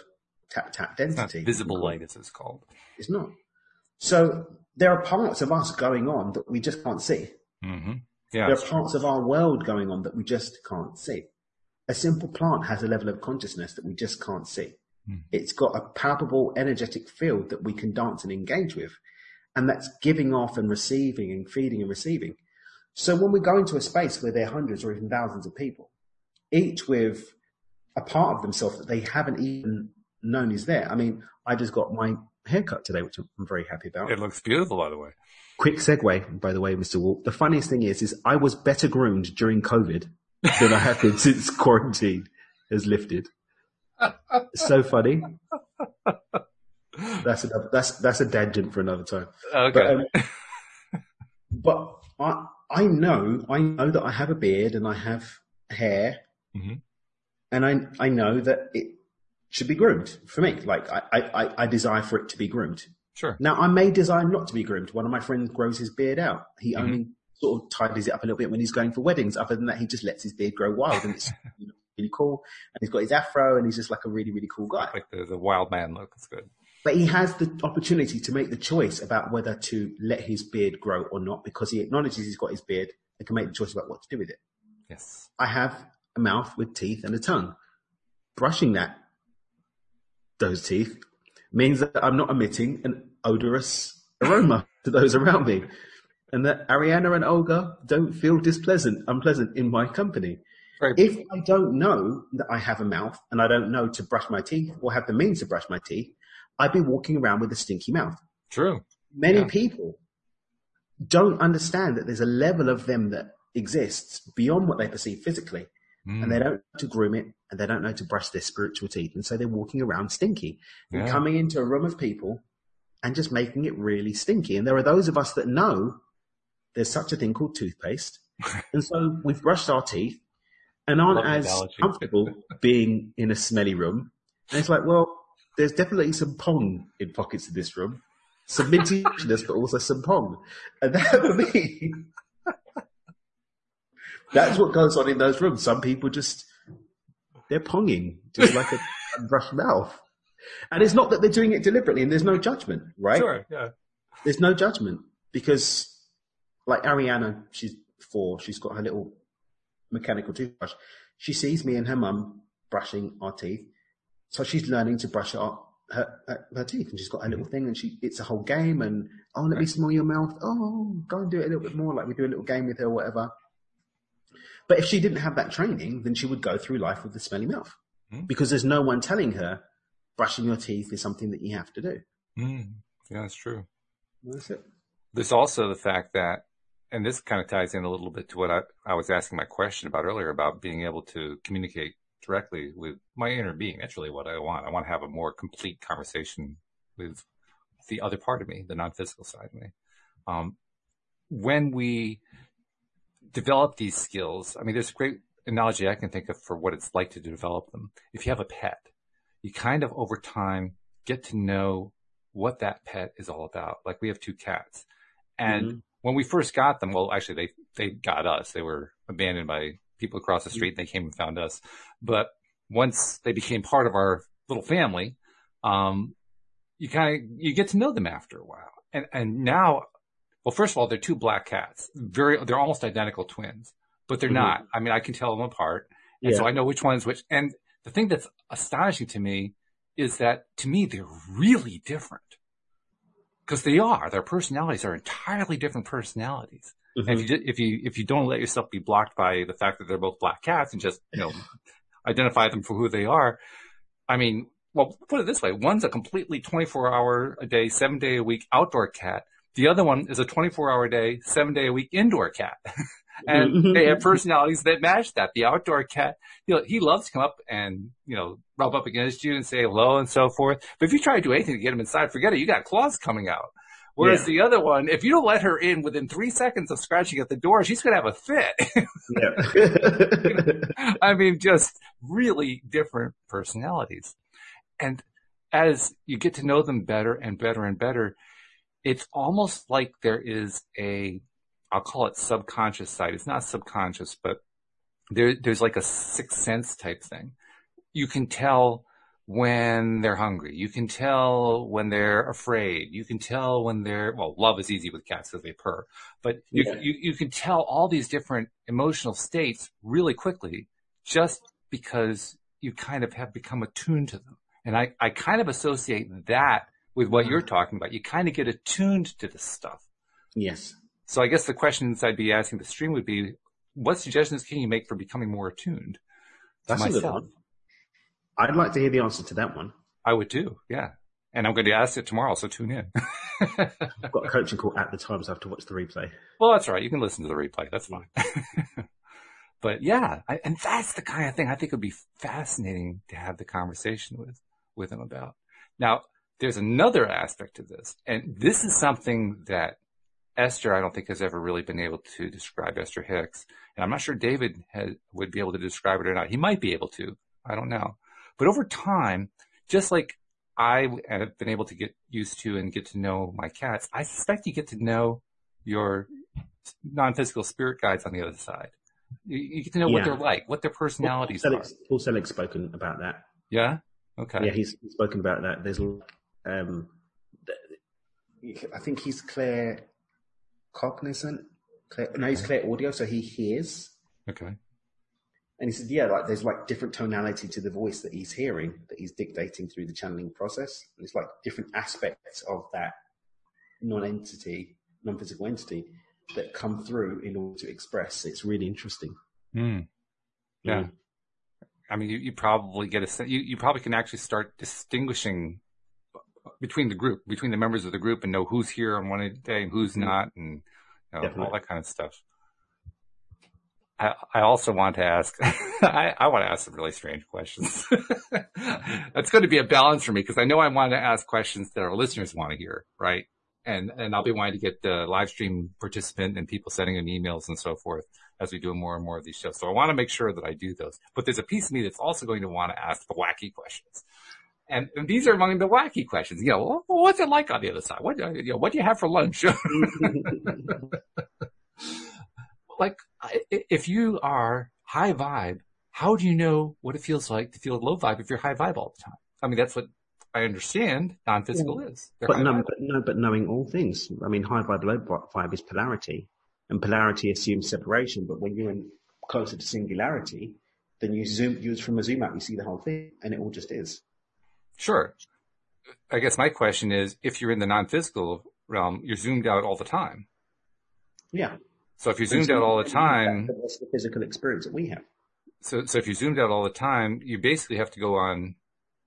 tap tap density. visible light, as it's called. It's not. So there are parts of us going on that we just can't see. Mm-hmm. Yeah, there are parts true. of our world going on that we just can't see. A simple plant has a level of consciousness that we just can't see. Hmm. It's got a palpable energetic field that we can dance and engage with. And that's giving off and receiving and feeding and receiving. So when we go into a space where there are hundreds or even thousands of people, each with a part of themselves that they haven't even known is there. I mean, I just got my haircut today, which I'm very happy about. It looks beautiful, by the way. Quick segue, by the way, Mr. Wolf. The funniest thing is, is I was better groomed during COVID than I have been since quarantine has lifted so funny. That's another, that's that's a tangent for another time. Okay. But, um, but I I know I know that I have a beard and I have hair, mm-hmm. and I I know that it should be groomed for me. Like I, I, I desire for it to be groomed. Sure. Now I may desire not to be groomed. One of my friends grows his beard out. He mm-hmm. only sort of tidies it up a little bit when he's going for weddings. Other than that, he just lets his beard grow wild, and it's you know, really cool. And he's got his afro and he's just like a really, really cool guy. Like the, the wild man look. It's good. But he has the opportunity to make the choice about whether to let his beard grow or not because he acknowledges he's got his beard and can make the choice about what to do with it. Yes. I have a mouth with teeth and a tongue. Brushing that, those teeth means that I'm not emitting an odorous aroma to those around me and that Ariana and Olga don't feel displeasant, unpleasant in my company. Right. If I don't know that I have a mouth and I don't know to brush my teeth or have the means to brush my teeth, I'd be walking around with a stinky mouth. True. Many Yeah. people don't understand that there's a level of them that exists beyond what they perceive physically. Mm. And they don't know to groom it and they don't know to brush their spiritual teeth. And so they're walking around stinky and coming into a room of people and just making it really stinky. And there are those of us that know there's such a thing called toothpaste. and so we've brushed our teeth and aren't as analogy. comfortable being in a smelly room. And it's like, well, there's definitely some pong in pockets of this room. Some minty richness, but also some pong. And that for me, that's what goes on in those rooms. Some people just, they're ponging, just like a unbrushed mouth. And it's not that they're doing it deliberately and there's no judgment, right? Sure. Yeah. There's no judgment because like Ariana, she's four, she's got her little mechanical toothbrush. She sees me and her mum brushing our teeth. So she's learning to brush our, her, her, her teeth and she's got her little thing and she, it's a whole game and, oh, let me smell your mouth. Oh, go and do it a little bit more. Like we do a little game with her or whatever. But if she didn't have that training, then she would go through life with a smelly mouth Hmm. because there's no one telling her brushing your teeth is something that you have to do. Mm. Yeah, that's true. That's it. There's also the fact that and this kind of ties in a little bit to what I, I was asking my question about earlier about being able to communicate directly with my inner being. That's really what I want. I want to have a more complete conversation with the other part of me, the non-physical side of me. Um, when we develop these skills, I mean, there's a great analogy I can think of for what it's like to develop them. If you have a pet, you kind of over time get to know what that pet is all about. Like we have two cats and mm-hmm. When we first got them, well, actually they, they got us. They were abandoned by people across the street. They came and found us. But once they became part of our little family, um, you kind of, you get to know them after a while. And, and now, well, first of all, they're two black cats. Very, they're almost identical twins, but they're mm-hmm. not. I mean, I can tell them apart. And yeah. so I know which one's which. And the thing that's astonishing to me is that to me, they're really different. Cause they are, their personalities are entirely different personalities. Mm-hmm. And if you, if you, if you don't let yourself be blocked by the fact that they're both black cats and just, you know, identify them for who they are, I mean, well, put it this way. One's a completely 24 hour a day, seven day a week outdoor cat. The other one is a 24 hour a day, seven day a week indoor cat. and mm-hmm. they have personalities that match that. The outdoor cat, you know, he loves to come up and, you know, rub up against you and say hello and so forth. But if you try to do anything to get him inside, forget it. You got claws coming out. Whereas yeah. the other one, if you don't let her in within three seconds of scratching at the door, she's going to have a fit. I mean, just really different personalities. And as you get to know them better and better and better, it's almost like there is a, I'll call it subconscious side. It's not subconscious, but there, there's like a sixth sense type thing. You can tell when they're hungry. You can tell when they're afraid. You can tell when they're, well, love is easy with cats because they purr, but you, yeah. you, you can tell all these different emotional states really quickly just because you kind of have become attuned to them. And I, I kind of associate that with what you're mm-hmm. talking about. You kind of get attuned to this stuff. Yes. So I guess the questions I'd be asking the stream would be, what suggestions can you make for becoming more attuned That's to myself? I'd like to hear the answer to that one. I would too. Yeah. And I'm going to ask it tomorrow, so tune in. I've got a coaching call at the time, so I have to watch the replay. Well, that's right. You can listen to the replay. That's fine. but yeah, I, and that's the kind of thing I think would be fascinating to have the conversation with, with him about. Now, there's another aspect to this, and this is something that Esther, I don't think has ever really been able to describe Esther Hicks. And I'm not sure David has, would be able to describe it or not. He might be able to. I don't know. But over time, just like I have been able to get used to and get to know my cats, I suspect you get to know your non-physical spirit guides on the other side. You, you get to know yeah. what they're like, what their personalities Paul are. Paul Selig's spoken about that. Yeah. Okay. Yeah, he's spoken about that. There's, um, I think he's clear cognizant. Clear, no, he's clear audio, so he hears. Okay. And he said, yeah, like there's like different tonality to the voice that he's hearing, that he's dictating through the channeling process. And it's like different aspects of that non-entity, non-physical entity that come through in order to express. It's really interesting. Mm. Yeah. I mean, you, you probably get a you, you probably can actually start distinguishing between the group, between the members of the group and know who's here on one day and who's not and you know, all that kind of stuff. I, I also want to ask, I, I, want to ask some really strange questions. That's going to be a balance for me because I know I want to ask questions that our listeners want to hear, right? And, and I'll be wanting to get the live stream participant and people sending in emails and so forth as we do more and more of these shows. So I want to make sure that I do those. But there's a piece of me that's also going to want to ask the wacky questions. And, and these are among the wacky questions. You know, well, what's it like on the other side? What, uh, you know, what do you have for lunch? like if you are high vibe, how do you know what it feels like to feel low vibe if you're high vibe all the time? I mean, that's what I understand non-physical yeah. is. but no, but no, but knowing all things. I mean, high vibe, low vibe is polarity, and polarity assumes separation. But when you're in closer to singularity, then you zoom, you from a zoom out, you see the whole thing, and it all just is. Sure. I guess my question is, if you're in the non-physical realm, you're zoomed out all the time. Yeah. So if you're zoomed out all the time, that's the physical experience that we have. So, so if you zoomed out all the time, you basically have to go on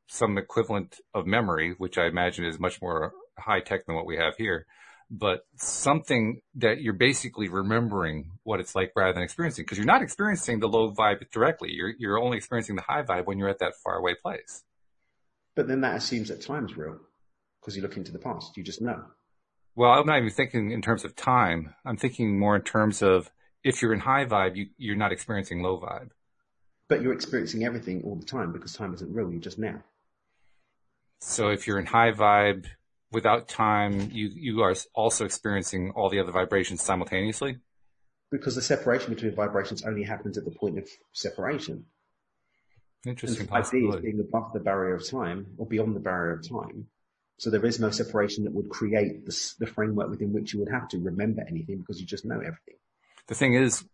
some equivalent of memory, which I imagine is much more high tech than what we have here. but something that you're basically remembering what it's like rather than experiencing because you're not experiencing the low vibe directly. You're, you're only experiencing the high vibe when you're at that far away place. But then that assumes that time's real because you look into the past. You just know. Well, I'm not even thinking in terms of time. I'm thinking more in terms of if you're in high vibe, you, you're not experiencing low vibe. But you're experiencing everything all the time because time isn't real. You're just now. So if you're in high vibe without time, you, you are also experiencing all the other vibrations simultaneously? Because the separation between vibrations only happens at the point of separation. Interesting. 5D is being above the barrier of time or beyond the barrier of time. So there is no separation that would create the, the framework within which you would have to remember anything because you just know everything. The thing is,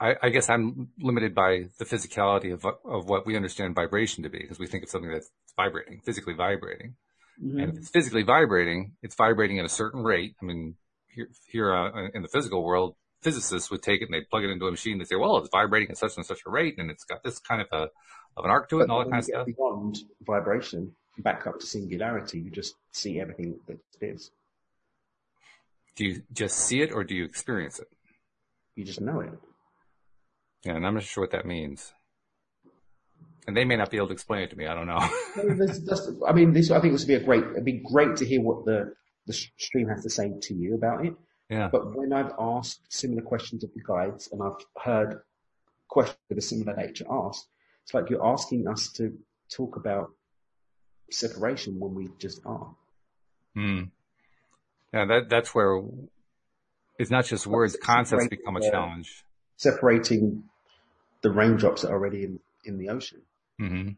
I, I, guess I'm limited by the physicality of, of what we understand vibration to be because we think of something that's vibrating, physically vibrating. Mm-hmm. And if it's physically vibrating, it's vibrating at a certain rate. I mean, here, here uh, in the physical world, physicists would take it and they plug it into a machine. And they say, well, it's vibrating at such and such a rate and it's got this kind of a, of an arc to it but and all that kind of stuff. Beyond vibration, back up to singularity, you just see everything that is. Do you just see it or do you experience it? You just know it. Yeah, and I'm not sure what that means. And they may not be able to explain it to me. I don't know. I mean, this I think this would be a great. It'd be great to hear what the the stream has to say to you about it. Yeah. But when I've asked similar questions of the guides and I've heard questions of a similar nature asked, it's like you're asking us to talk about separation when we just are. Hmm. Yeah, that that's where it's not just words; concepts become a challenge. Separating the raindrops that are already in, in the ocean. Mm-hmm.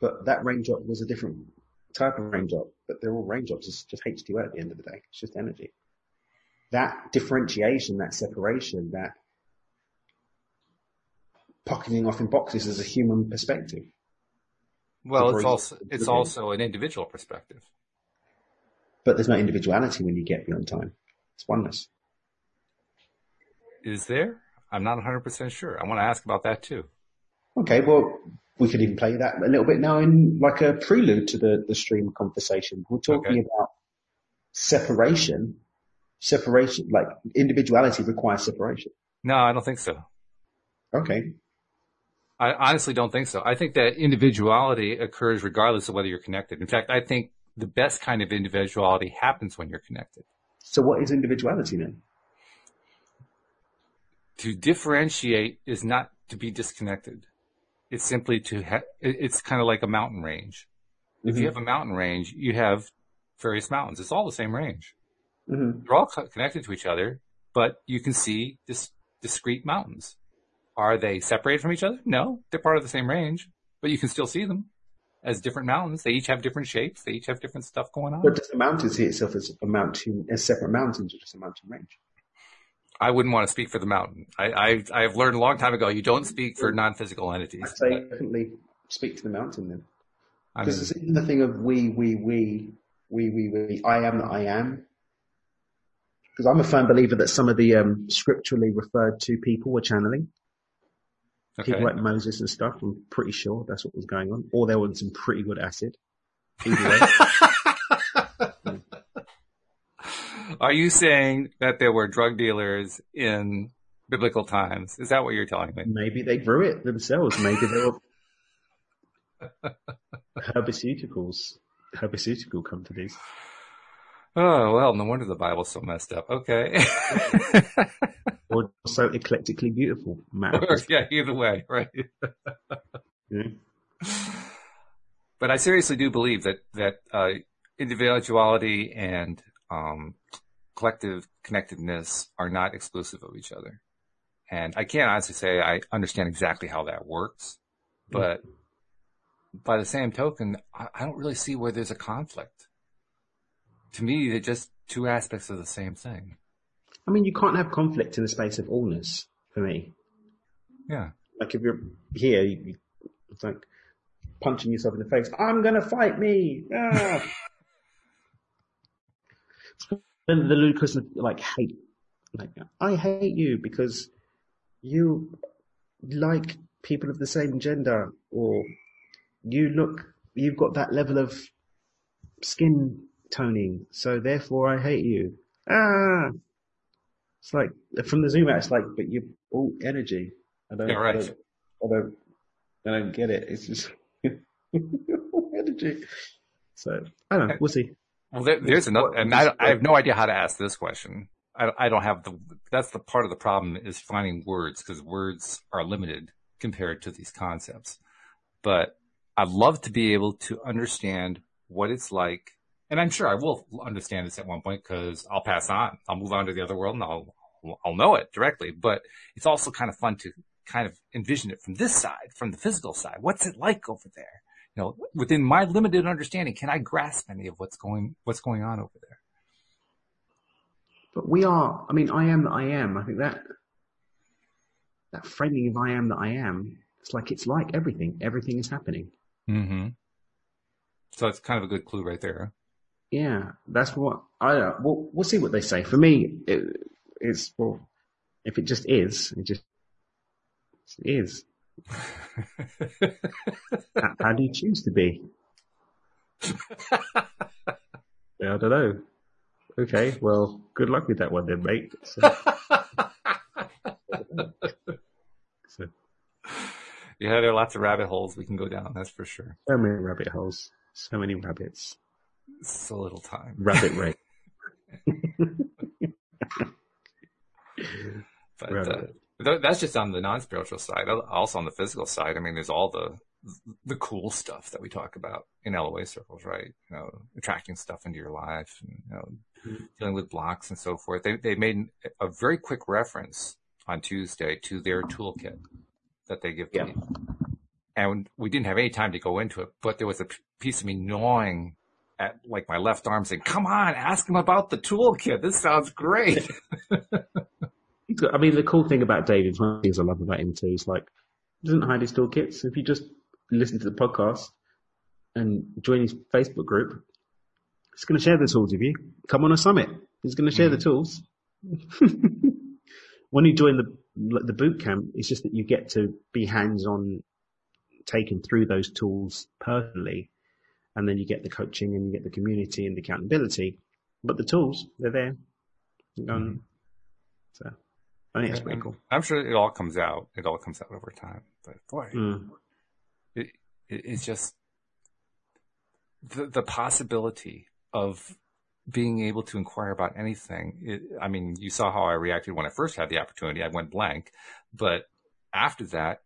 But that raindrop was a different type of raindrop, but they're all raindrops. It's just H2O at the end of the day. It's just energy. That differentiation, that separation, that pocketing off in boxes is a human perspective. Well, it's also it's also an individual perspective. But there's no individuality when you get beyond time. It's oneness. Is there? I'm not 100% sure. I want to ask about that too. Okay, well, we could even play that a little bit now in like a prelude to the, the stream conversation. We're talking okay. about separation. Separation, like individuality requires separation. No, I don't think so. Okay. I honestly don't think so. I think that individuality occurs regardless of whether you're connected. In fact, I think the best kind of individuality happens when you're connected. So what is individuality then? To differentiate is not to be disconnected. It's simply to have, it's kind of like a mountain range. Mm-hmm. If you mm-hmm. have a mountain range, you have various mountains. It's all the same range. Mm-hmm. They're all connected to each other, but you can see this discrete mountains. Are they separated from each other? No, they're part of the same range, but you can still see them as different mountains. They each have different shapes. They each have different stuff going on. But does the mountain see itself as a mountain, as separate mountains or just a mountain range? I wouldn't want to speak for the mountain. I, I, have learned a long time ago you don't speak for non-physical entities. I'd say definitely speak to the mountain then. Because it's even the thing of we, we, we, we, we, we, I am that I am. Because I'm a firm believer that some of the um, scripturally referred to people were channeling. Okay. People like Moses and stuff. I'm pretty sure that's what was going on. Or they were on some pretty good acid. Are you saying that there were drug dealers in biblical times? Is that what you're telling me? Maybe they grew it themselves. Maybe they were herbaceuticals, herbaceutical companies. Oh, well, no wonder the Bible's so messed up. Okay. so eclectically beautiful. yeah, either way, right. yeah. But I seriously do believe that, that, uh, individuality and, um, collective connectedness are not exclusive of each other. And I can't honestly say I understand exactly how that works, but by the same token, I, I don't really see where there's a conflict to me, they're just two aspects of the same thing. I mean, you can't have conflict in the space of allness for me. Yeah. Like if you're here, you, it's like punching yourself in the face. I'm going to fight me. Ah. then the ludicrous like hate, like I hate you because you like people of the same gender or you look, you've got that level of skin toning, so therefore I hate you. Ah, it's like from the zoom out. It's like, but you're all energy. I don't, Yeah, right. I don't, I don't, I don't get it. It's just energy. So I don't know. We'll see. Well, there, there's another, and I, I have no idea how to ask this question. I, I don't have the, that's the part of the problem is finding words because words are limited compared to these concepts. But I'd love to be able to understand what it's like. And I'm sure I will understand this at one point because I'll pass on. I'll move on to the other world and I'll, I'll know it directly. But it's also kind of fun to kind of envision it from this side, from the physical side. What's it like over there? You know, within my limited understanding, can I grasp any of what's going, what's going on over there? But we are, I mean, I am that I am. I think that, that framing of I am that I am, it's like, it's like everything. Everything is happening. Mm-hmm. So it's kind of a good clue right there. Yeah, that's what I. Uh, we'll, we'll see what they say. For me, it, it's well, if it just is, it just it is. how, how do you choose to be? yeah, I don't know. Okay, well, good luck with that one then, mate. So, so, yeah, there are lots of rabbit holes we can go down. That's for sure. so many rabbit holes, so many rabbits. So little time. Rabbit race. But Right. uh, th- that's just on the non-spiritual side. Also on the physical side, I mean, there's all the the cool stuff that we talk about in LOA circles, right? You know, attracting stuff into your life, and, you know, Mhm. dealing with blocks and so forth. They they made a very quick reference on Tuesday to their toolkit that they give to Yeah. me, and we didn't have any time to go into it. But there was a p- piece of me gnawing at like my left arm, saying, "Come on, ask him about the toolkit. This sounds great." I mean, the cool thing about David, one of the things I love about him too, is like, he doesn't hide his toolkits. If you just listen to the podcast and join his Facebook group, he's going to share the tools with you. Come on a summit. He's going to share the mm. tools. when you join the the boot camp, it's just that you get to be hands on, taken through those tools personally, and then you get the coaching and you get the community and the accountability. But the tools, they're there. Um, So I think it's pretty cool. I'm sure it all comes out. It all comes out over time. But boy, Mm. it, it, it's just the the possibility of being able to inquire about anything. It, I mean, you saw how I reacted when I first had the opportunity. I went blank, but after that,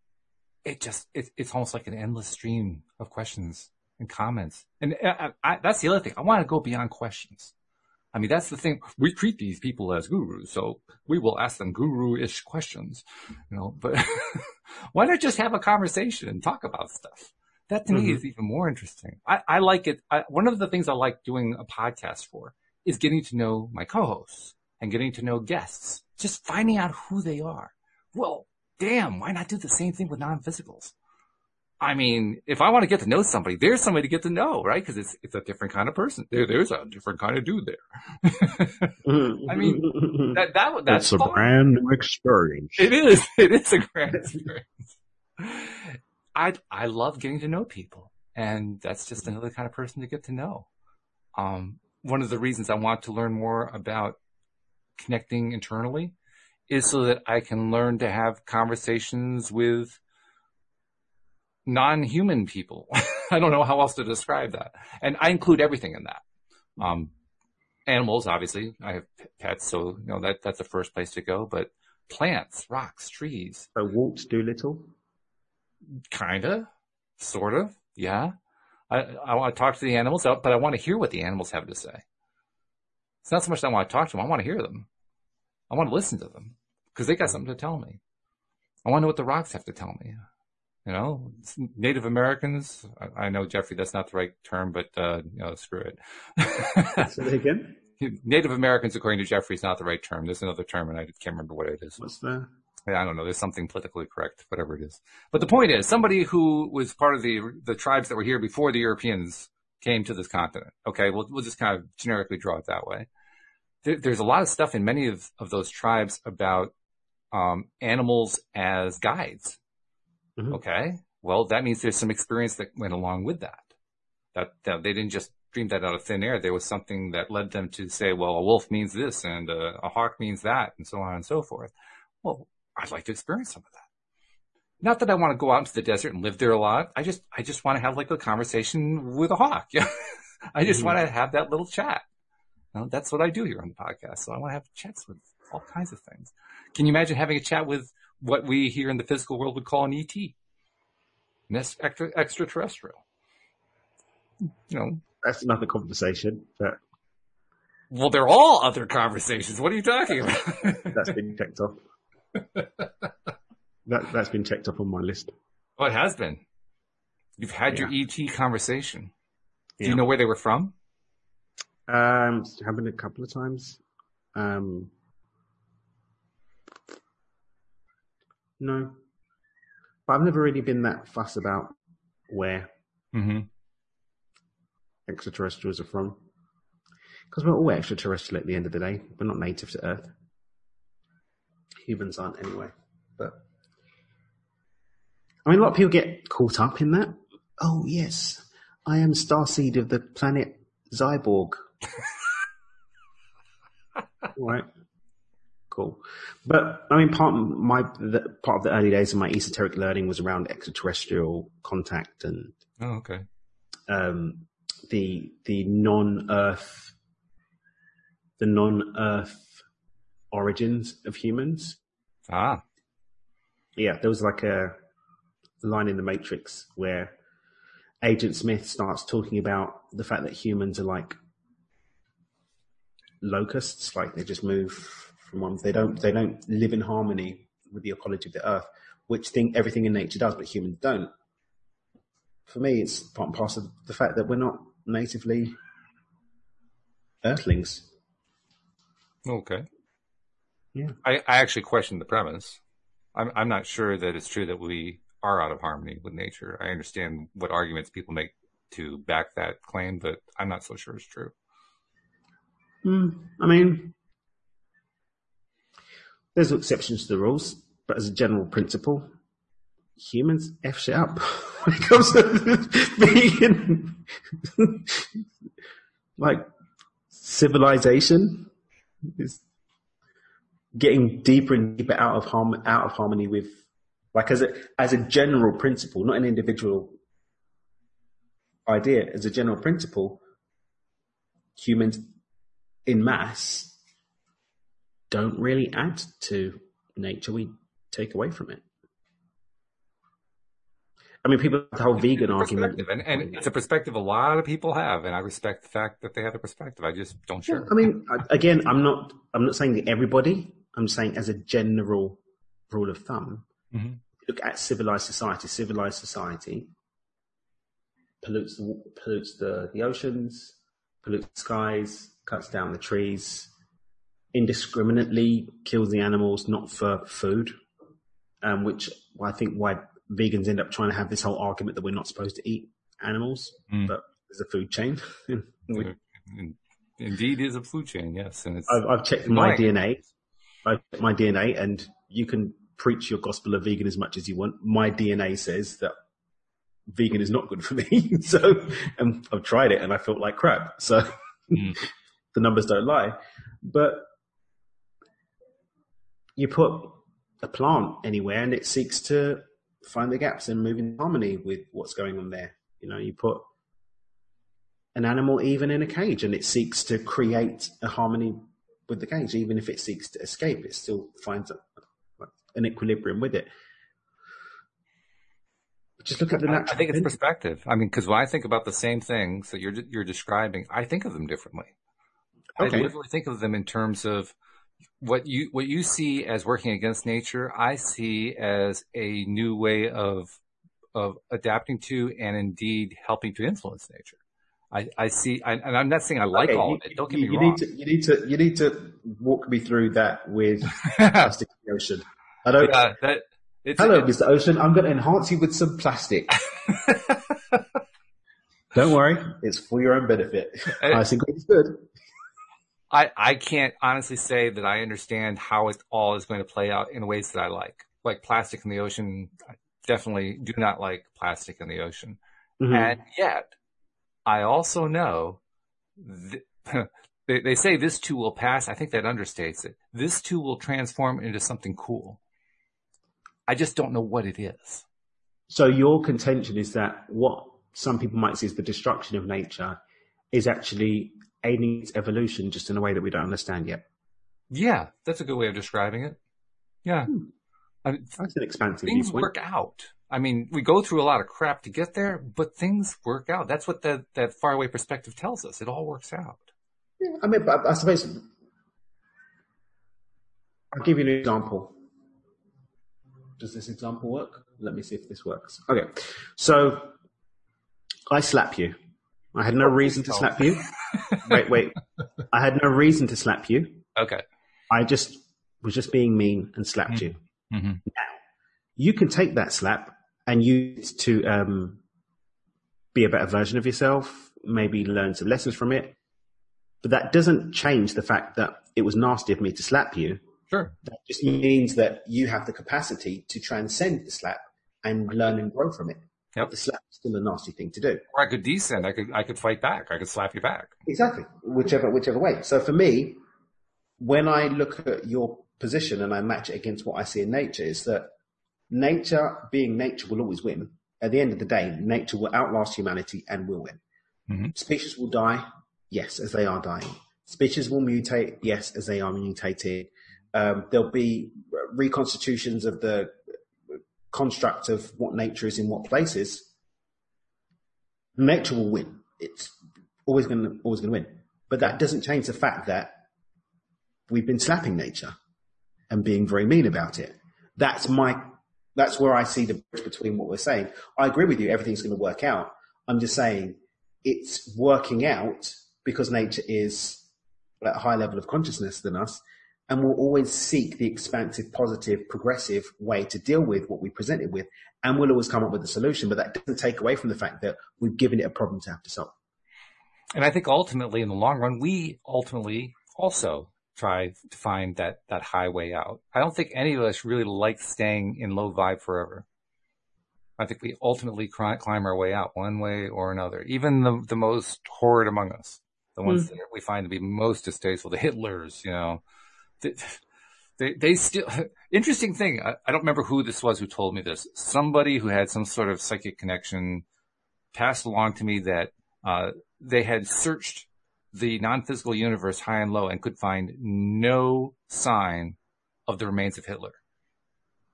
it just it, it's almost like an endless stream of questions and comments. And I, I, that's the other thing. I want to go beyond questions. I mean, that's the thing. We treat these people as gurus, so we will ask them guru-ish questions, you know, but why not just have a conversation and talk about stuff? That to me Mhm. is even more interesting. I, I like it. I, one of the things I like doing a podcast for is getting to know my co-hosts and getting to know guests, just finding out who they are. Well, damn, why not do the same thing with non-physicals? I mean, if I want to get to know somebody, there's somebody to get to know, right? Because it's it's a different kind of person. There, there's a different kind of dude there. I mean, that that that's it's a fun. brand new experience. It is. It is a grand experience. I I love getting to know people, and that's just another kind of person to get to know. Um, one of the reasons I want to learn more about connecting internally is so that I can learn to have conversations with non-human people. I don't know how else to describe that, and I include everything in that. Um, animals, obviously, I have pets, so you know that that's the first place to go. But plants, rocks, trees, So Walt Dolittle. kinda, sort of, yeah. I, I want to talk to the animals, uh, but I want to hear what the animals have to say. It's not so much that I want to talk to them; I want to hear them. I want to listen to them because they got something to tell me. I want to know what the rocks have to tell me. You know, Native Americans. I, I know Jeffrey, that's not the right term, but uh, you know, screw it. Say that again. Native Americans, according to Jeffrey, is not the right term. There's another term, and I can't remember what it is. What's the? I don't know. There's something politically correct, whatever it is. But the point is, somebody who was part of the the tribes that were here before the Europeans came to this continent. Okay, we'll we'll just kind of generically draw it that way. There, there's a lot of stuff in many of of those tribes about um, animals as guides. Mhm. Okay, well that means there's some experience that went along with that. That, that they didn't just dream that out of thin air. There was something that led them to say, well, a wolf means this and a, a hawk means that and so on and so forth. Well, I'd like to experience some of that. Not that I want to go out into the desert and live there a lot. I just, I just want to have like a conversation with a hawk. Yeah. I just mm-hmm. want to have that little chat. You know, that's what I do here on the podcast. So I want to have chats with all kinds of things. Can you imagine having a chat with what we here in the physical world would call an ET? An extra, extraterrestrial. You know. That's another conversation, but. Well, they're all other conversations. What are you talking about? that's been checked off. that, that's been checked off on my list. Oh, it has been. You've had yeah. your ET conversation. Do yeah. you know where they were from? Um, it's happened a couple of times. Um, no, but I've never really been that fuss about where mm-hmm. extraterrestrials are from. Because we're all extraterrestrial at the end of the day. We're not native to Earth. Humans aren't anyway. But I mean, a lot of people get caught up in that. Oh yes, I am starseed of the planet Zyborg. right. Cool. But I mean, part of my the, part of the early days of my esoteric learning was around extraterrestrial contact and oh, okay. Um, the the non-Earth the non-Earth origins of humans. Ah. Yeah, there was like a line in the Matrix where Agent Smith starts talking about the fact that humans are like locusts, like they just move from one. They don't they don't live in harmony with the ecology of the earth, which think everything in nature does, but humans don't. For me, it's part and parcel of the fact that we're not natively earthlings. Okay. Yeah. I, I actually question the premise. I'm I'm not sure that it's true that we are out of harmony with nature. I understand what arguments people make to back that claim, but I'm not so sure it's true. Mm, I mean, there's exceptions to the rules, but as a general principle, humans f shit up when it comes to being like civilization. Is getting deeper and deeper out of harm out of harmony with like as a as a general principle, not an individual idea, as a general principle, humans in mass don't really add to nature. We take away from it. I mean, people the whole vegan argument, and, and, it's a perspective a lot of people have, and I respect the fact that they have a perspective. I just don't share. Yeah, I mean, again, I'm not, I'm not saying that everybody. I'm saying as a general rule of thumb, mm-hmm look at civilized society, civilized society pollutes the, pollutes the, the oceans, pollutes the skies, cuts down the trees, indiscriminately kills the animals, not for food, um, which I think why vegans end up trying to have this whole argument that we're not supposed to eat animals, mm. but there's a food chain. Indeed, is a food chain, yes. And I've, I've checked my DNA. I've checked my DNA, and you can preach your gospel of vegan as much as you want. My DNA says that vegan is not good for me. so and I've tried it and I felt like crap. So mm. the numbers don't lie. But you put a plant anywhere and it seeks to find the gaps and move in harmony with what's going on there. You know, you put an animal even in a cage and it seeks to create a harmony with the cage. Even if it seeks to escape, it still finds a, an equilibrium with it. Just look at the natural. I think it's perspective. I mean, because when I think about the same things that you're you're describing, I think of them differently. Okay. I literally think of them in terms of what you what you see as working against nature. I see as a new way of of adapting to and indeed helping to influence nature. I, I see, I, and I'm not saying I like okay, all of it. Don't get you, me you wrong. Need to, you need to, you need to walk me through that with plastic ocean. I don't. Yeah, that, Hello, Mr. Ocean. I'm going to enhance you with some plastic. don't worry, it's for your own benefit. Uh, I think it's good. I, I can't honestly say that I understand how it all is going to play out in ways that I like. Like plastic in the ocean, I definitely do not like plastic in the ocean. Mm-hmm. And yet, I also know th- they, they say this too will pass. I think that understates it. This too will transform into something cool. I just don't know what it is. So your contention is that what some people might see as the destruction of nature is actually aiding its evolution just in a way that we don't understand yet. Yeah, that's a good way of describing it. Yeah. Hmm. I mean, that's an expansive Things viewpoint. work out. I mean, we go through a lot of crap to get there, but things work out. That's what that, that faraway perspective tells us. It all works out. Yeah, I mean, but I suppose I'll give you an example. Does this example work? Let me see if this works. Okay. So I slap you. I had no reason to slap you. wait, wait. I had no reason to slap you. Okay. I just was just being mean and slapped mm-hmm. you. Mm-hmm. Now, you can take that slap and use it to um, be a better version of yourself, maybe learn some lessons from it. But that doesn't change the fact that it was nasty of me to slap you. Sure. That just means that you have the capacity to transcend the slap and learn and grow from it. Yep. The slap is still a nasty thing to do. Or I could descend. I could I could fight back. I could slap you back. Exactly. Whichever whichever way. So for me, when I look at your position and I match it against what I see in nature, is that nature, being nature, will always win. At the end of the day, nature will outlast humanity and will win. Mm-hmm. Species will die, yes, as they are dying. Species will mutate, yes, as they are mutating. Um, there'll be reconstitutions of the construct of what nature is in what places. Nature will win. It's always going to always going to win. But that doesn't change the fact that we've been slapping nature and being very mean about it. That's my that's where I see the bridge between what we're saying. I agree with you. Everything's going to work out. I'm just saying it's working out because nature is at a higher level of consciousness than us and will always seek the expansive, positive, progressive way to deal with what we present it with. And we'll always come up with a solution, but that doesn't take away from the fact that we've given it a problem to have to solve. And I think ultimately in the long run, we ultimately also try to find that, that highway out. I don't think any of us really like staying in low vibe forever. I think we ultimately climb our way out one way or another. Even the, the most horrid among us, the ones mm. that we find to be most distasteful, the Hitlers, you know, they, they, still, interesting thing. I, I don't remember who this was who told me this. Somebody who had some sort of psychic connection passed along to me that, uh, they had searched the non-physical universe high and low and could find no sign of the remains of Hitler.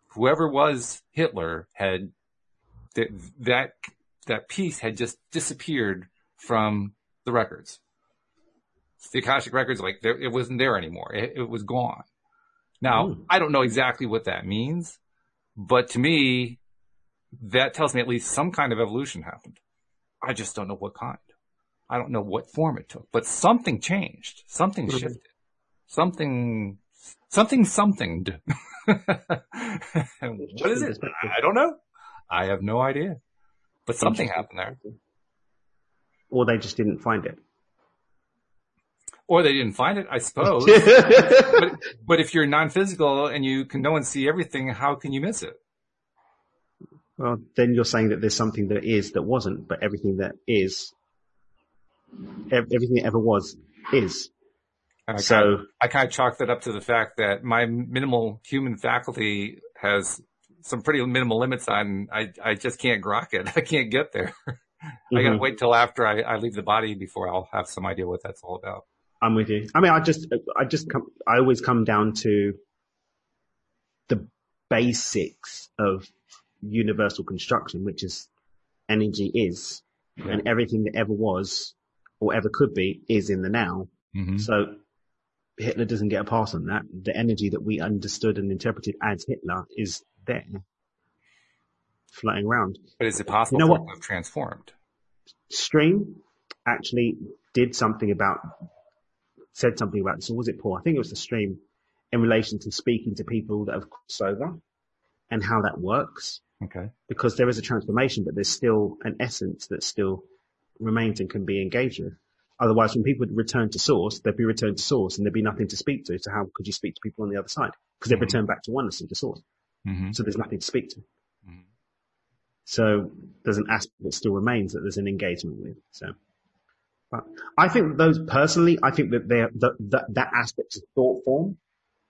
Whoever was Hitler had that that that piece had just disappeared from the records. The Akashic records, like there, it wasn't there anymore. It, it was gone. Now Ooh. I don't know exactly what that means, but to me, that tells me at least some kind of evolution happened. I just don't know what kind. I don't know what form it took, but something changed. Something mm-hmm. shifted. Something, something, something. what is it? I don't know. I have no idea. But something happened there. Or they just didn't find it. Or they didn't find it, I suppose. but, but if you're non-physical and you can know and see everything, how can you miss it? Well, then you're saying that there's something that is that wasn't, but everything that is everything that ever was is. I so kind of, I kind of chalk that up to the fact that my minimal human faculty has some pretty minimal limits on. I I just can't grok it. I can't get there. Mm-hmm. I got to wait till after I, I leave the body before I'll have some idea what that's all about. I'm with you. I mean, I just I just come. I always come down to the basics of universal construction, which is energy is, yeah. and everything that ever was or ever could be is in the now. Mm-hmm. So Hitler doesn't get a pass on that. The energy that we understood and interpreted as Hitler is there, floating around. But is it possible you know what? transformed? Stream actually did something about, said something about this, or was it Paul? I think it was the stream in relation to speaking to people that have crossed over and how that works. Okay. Because there is a transformation, but there's still an essence that still remains and can be engaged with. Otherwise, when people return to source, they'd be returned to source and there'd be nothing to speak to. So how could you speak to people on the other side? Because they've mm-hmm. returned back to oneness and to source. Mm-hmm. So there's nothing to speak to. Mm-hmm. So there's an aspect that still remains that there's an engagement with. So I think those personally, I think that they're, that, that, that aspect of thought form,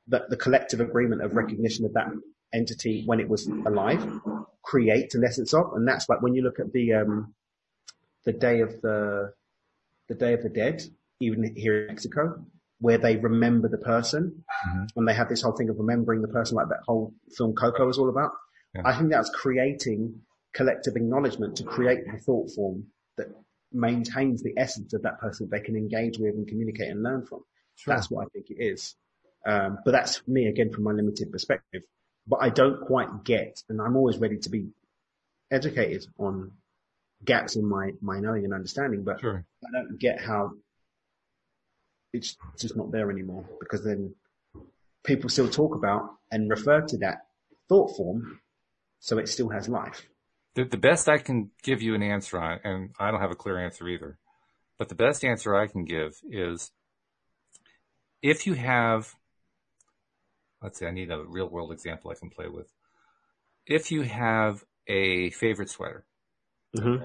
that the collective agreement of recognition of that entity when it was alive creates an essence of, and that's like when you look at the, um, the day of the, the day of the dead, even here in Mexico, where they remember the person mm-hmm. and they have this whole thing of remembering the person like that whole film Coco is all about. Yeah. I think that's creating collective acknowledgement to create a thought form that maintains the essence of that person they can engage with and communicate and learn from. Sure. That's what I think it is. Um, but that's me again from my limited perspective. But I don't quite get, and I'm always ready to be educated on gaps in my, my knowing and understanding, but sure. I don't get how it's just not there anymore because then people still talk about and refer to that thought form so it still has life. The, the best I can give you an answer on, and I don't have a clear answer either, but the best answer I can give is if you have, let's say I need a real world example I can play with. If you have a favorite sweater, mm-hmm.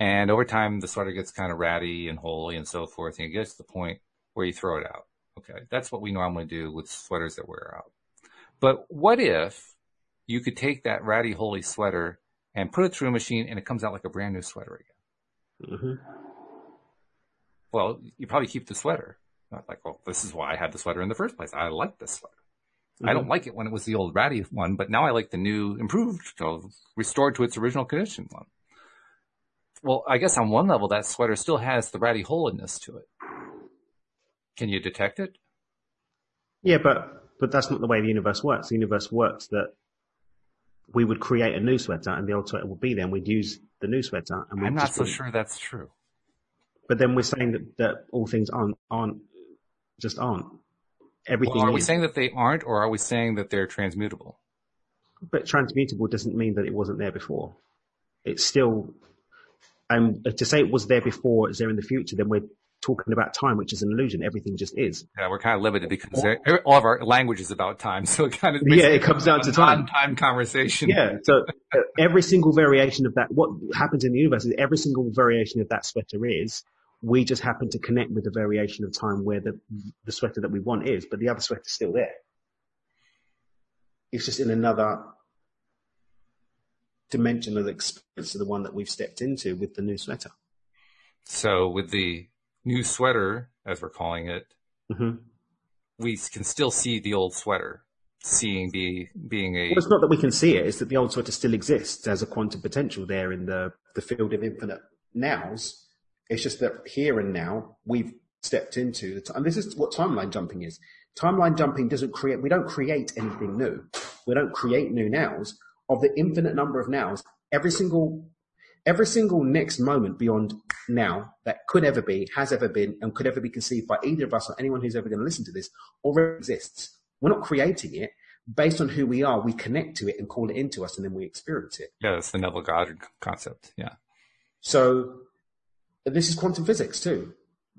and over time the sweater gets kind of ratty and holey and so forth, and it gets to the point where you throw it out. Okay. That's what we normally do with sweaters that wear out. But what if you could take that ratty, holey sweater and put it through a machine and it comes out like a brand new sweater again. Mm-hmm. Well, you probably keep the sweater. Not like, well, this is why I had the sweater in the first place. I like this sweater. Mm-hmm. I don't like it when it was the old ratty one, but now I like the new, improved, restored to its original condition one. Well, I guess on one level, that sweater still has the ratty holiness to it. Can you detect it? Yeah, but but that's not the way the universe works. The universe works that we would create a new sweater and the old sweater would be there and we'd use the new sweater. And I'm not so sure that's true. But then we're saying that, that all things aren't, aren't, just aren't. Everything well, Are we saying that they aren't or are we saying that they're transmutable? But transmutable doesn't mean that it wasn't there before. It's still, and to say it was there before, it's there in the future, then we're talking about time, which is an illusion. Everything just is. Yeah, we're kind of limited because all of our language is about time. So it kind of yeah, it comes down to time. Time conversation. Yeah. So uh, every single variation of that, what happens in the universe is every single variation of that sweater is. We just happen to connect with the variation of time where the the sweater that we want is, but the other sweater is still there. It's just in another dimension of experience of the one that we've stepped into with the new sweater. So with the new sweater, as we're calling it, mm-hmm. we can still see the old sweater. Seeing be being a. Well, it's not that we can see it; it's that the old sweater still exists as a quantum potential there in the the field of infinite nows. It's just that here and now we've stepped into the time. This is what timeline jumping is. Timeline jumping doesn't create. We don't create anything new. We don't create new nows of the infinite number of nows. Every single every single next moment beyond now that could ever be, has ever been, and could ever be conceived by either of us or anyone who's ever going to listen to this already exists. We're not creating it. Based on who we are, we connect to it and call it into us, and then we experience it. Yeah, that's the Neville Goddard concept. Yeah. So this is quantum physics too.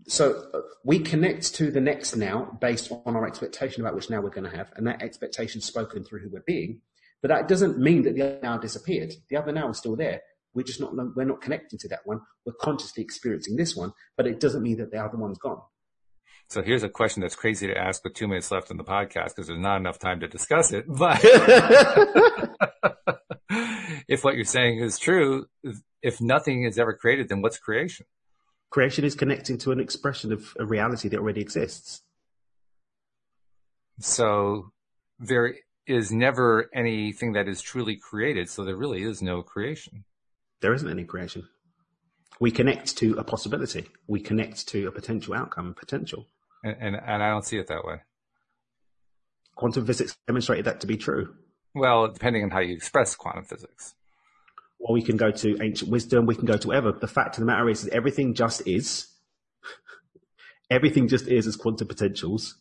So we connect to the next now based on our expectation about which now we're going to have, and that expectation spoken through who we're being. But that doesn't mean that the other now disappeared. The other now is still there. We're just not, we're not connecting to that one. We're consciously experiencing this one, but it doesn't mean that the other one's gone. So here's a question that's crazy to ask with two minutes left in the podcast because there's not enough time to discuss it. But if what you're saying is true, if nothing is ever created, then what's creation? Creation is connecting to an expression of a reality that already exists. So there is never anything that is truly created. So there really is no creation. There isn't any creation. We connect to a possibility. We connect to a potential outcome, potential. And, and, and I don't see it that way. Quantum physics demonstrated that to be true. Well, depending on how you express quantum physics. Well, we can go to ancient wisdom. We can go to whatever. The fact of the matter is, is everything just is. everything just is as quantum potentials.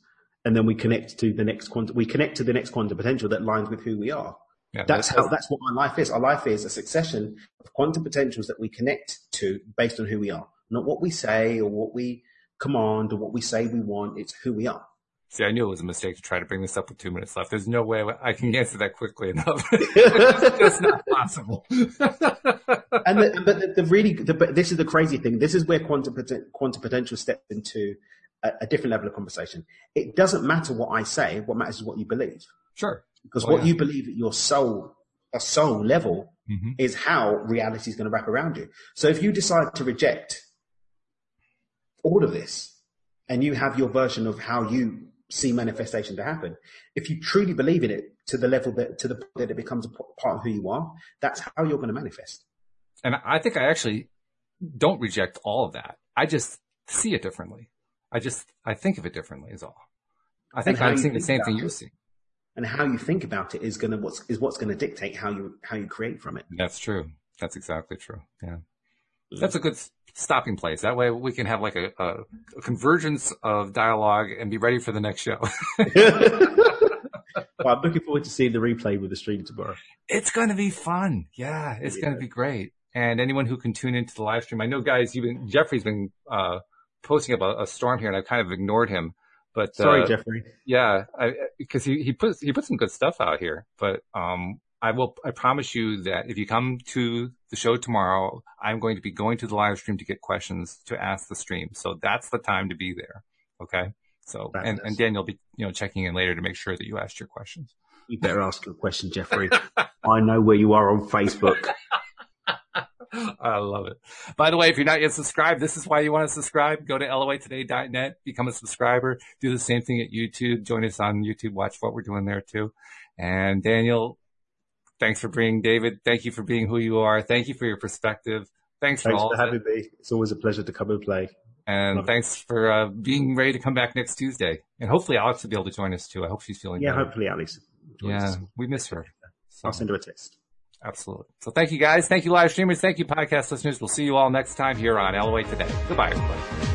And then we connect to the next quantum, we connect to the next quantum potential that lines with who we are. Yeah, that's, how, that's what my life is. Our life is a succession of quantum potentials that we connect to based on who we are, not what we say or what we command or what we say we want. It's who we are. See, I knew it was a mistake to try to bring this up with two minutes left. There's no way I can answer that quickly enough. it's not possible. and the, but the, the really, the, but this is the crazy thing. This is where quantum, quantum potential steps into a, a, different level of conversation. It doesn't matter what I say. What matters is what you believe. Sure. Because what yeah. you believe at your soul, a soul level mm-hmm. is how reality is going to wrap around you. So if you decide to reject all of this and you have your version of how you see manifestation to happen. If you truly believe in it to the level that to the point that it becomes a part of who you are, that's how you're going to manifest. And I think I actually don't reject all of that. I just see it differently. I just I think of it differently is all. I think I'm seeing the same thing you're seeing. And how you think about it is going to what's is what's going to dictate how you how you create from it. That's true. That's exactly true. Yeah. That's a good stopping place. That way we can have like a, a, a convergence of dialogue and be ready for the next show. well, I'm looking forward to seeing the replay with the stream tomorrow. It's going to be fun. Yeah, it's yeah. going to be great. And anyone who can tune into the live stream, I know guys, you've been, Jeffrey's been, uh, posting about a storm here and I've kind of ignored him. But, sorry, uh, Jeffrey. Yeah, because he, he puts, he put some good stuff out here, but, um, I will, I promise you that if you come to the show tomorrow, I'm going to be going to the live stream to get questions to ask the stream. So that's the time to be there. Okay. So, and, and Daniel be, you know, checking in later to make sure that you asked your questions. You better ask your question, Jeffrey. I know where you are on Facebook. I love it. By the way, if you're not yet subscribed, this is why you want to subscribe. Go to loatoday.net, become a subscriber, do the same thing at YouTube. Join us on YouTube. Watch what we're doing there too. And Daniel, Thanks for bringing David. Thank you for being who you are. Thank you for your perspective. Thanks for thanks all for having me. It's always a pleasure to come and play. And Love thanks it. for uh, being ready to come back next Tuesday. And hopefully Alex will be able to join us too. I hope she's feeling yeah. Better. Hopefully Alex. Yeah, us. we miss her. So. I'll send her a text. Absolutely. So thank you guys. Thank you live streamers. Thank you podcast listeners. We'll see you all next time here on LOA Today. Goodbye everybody.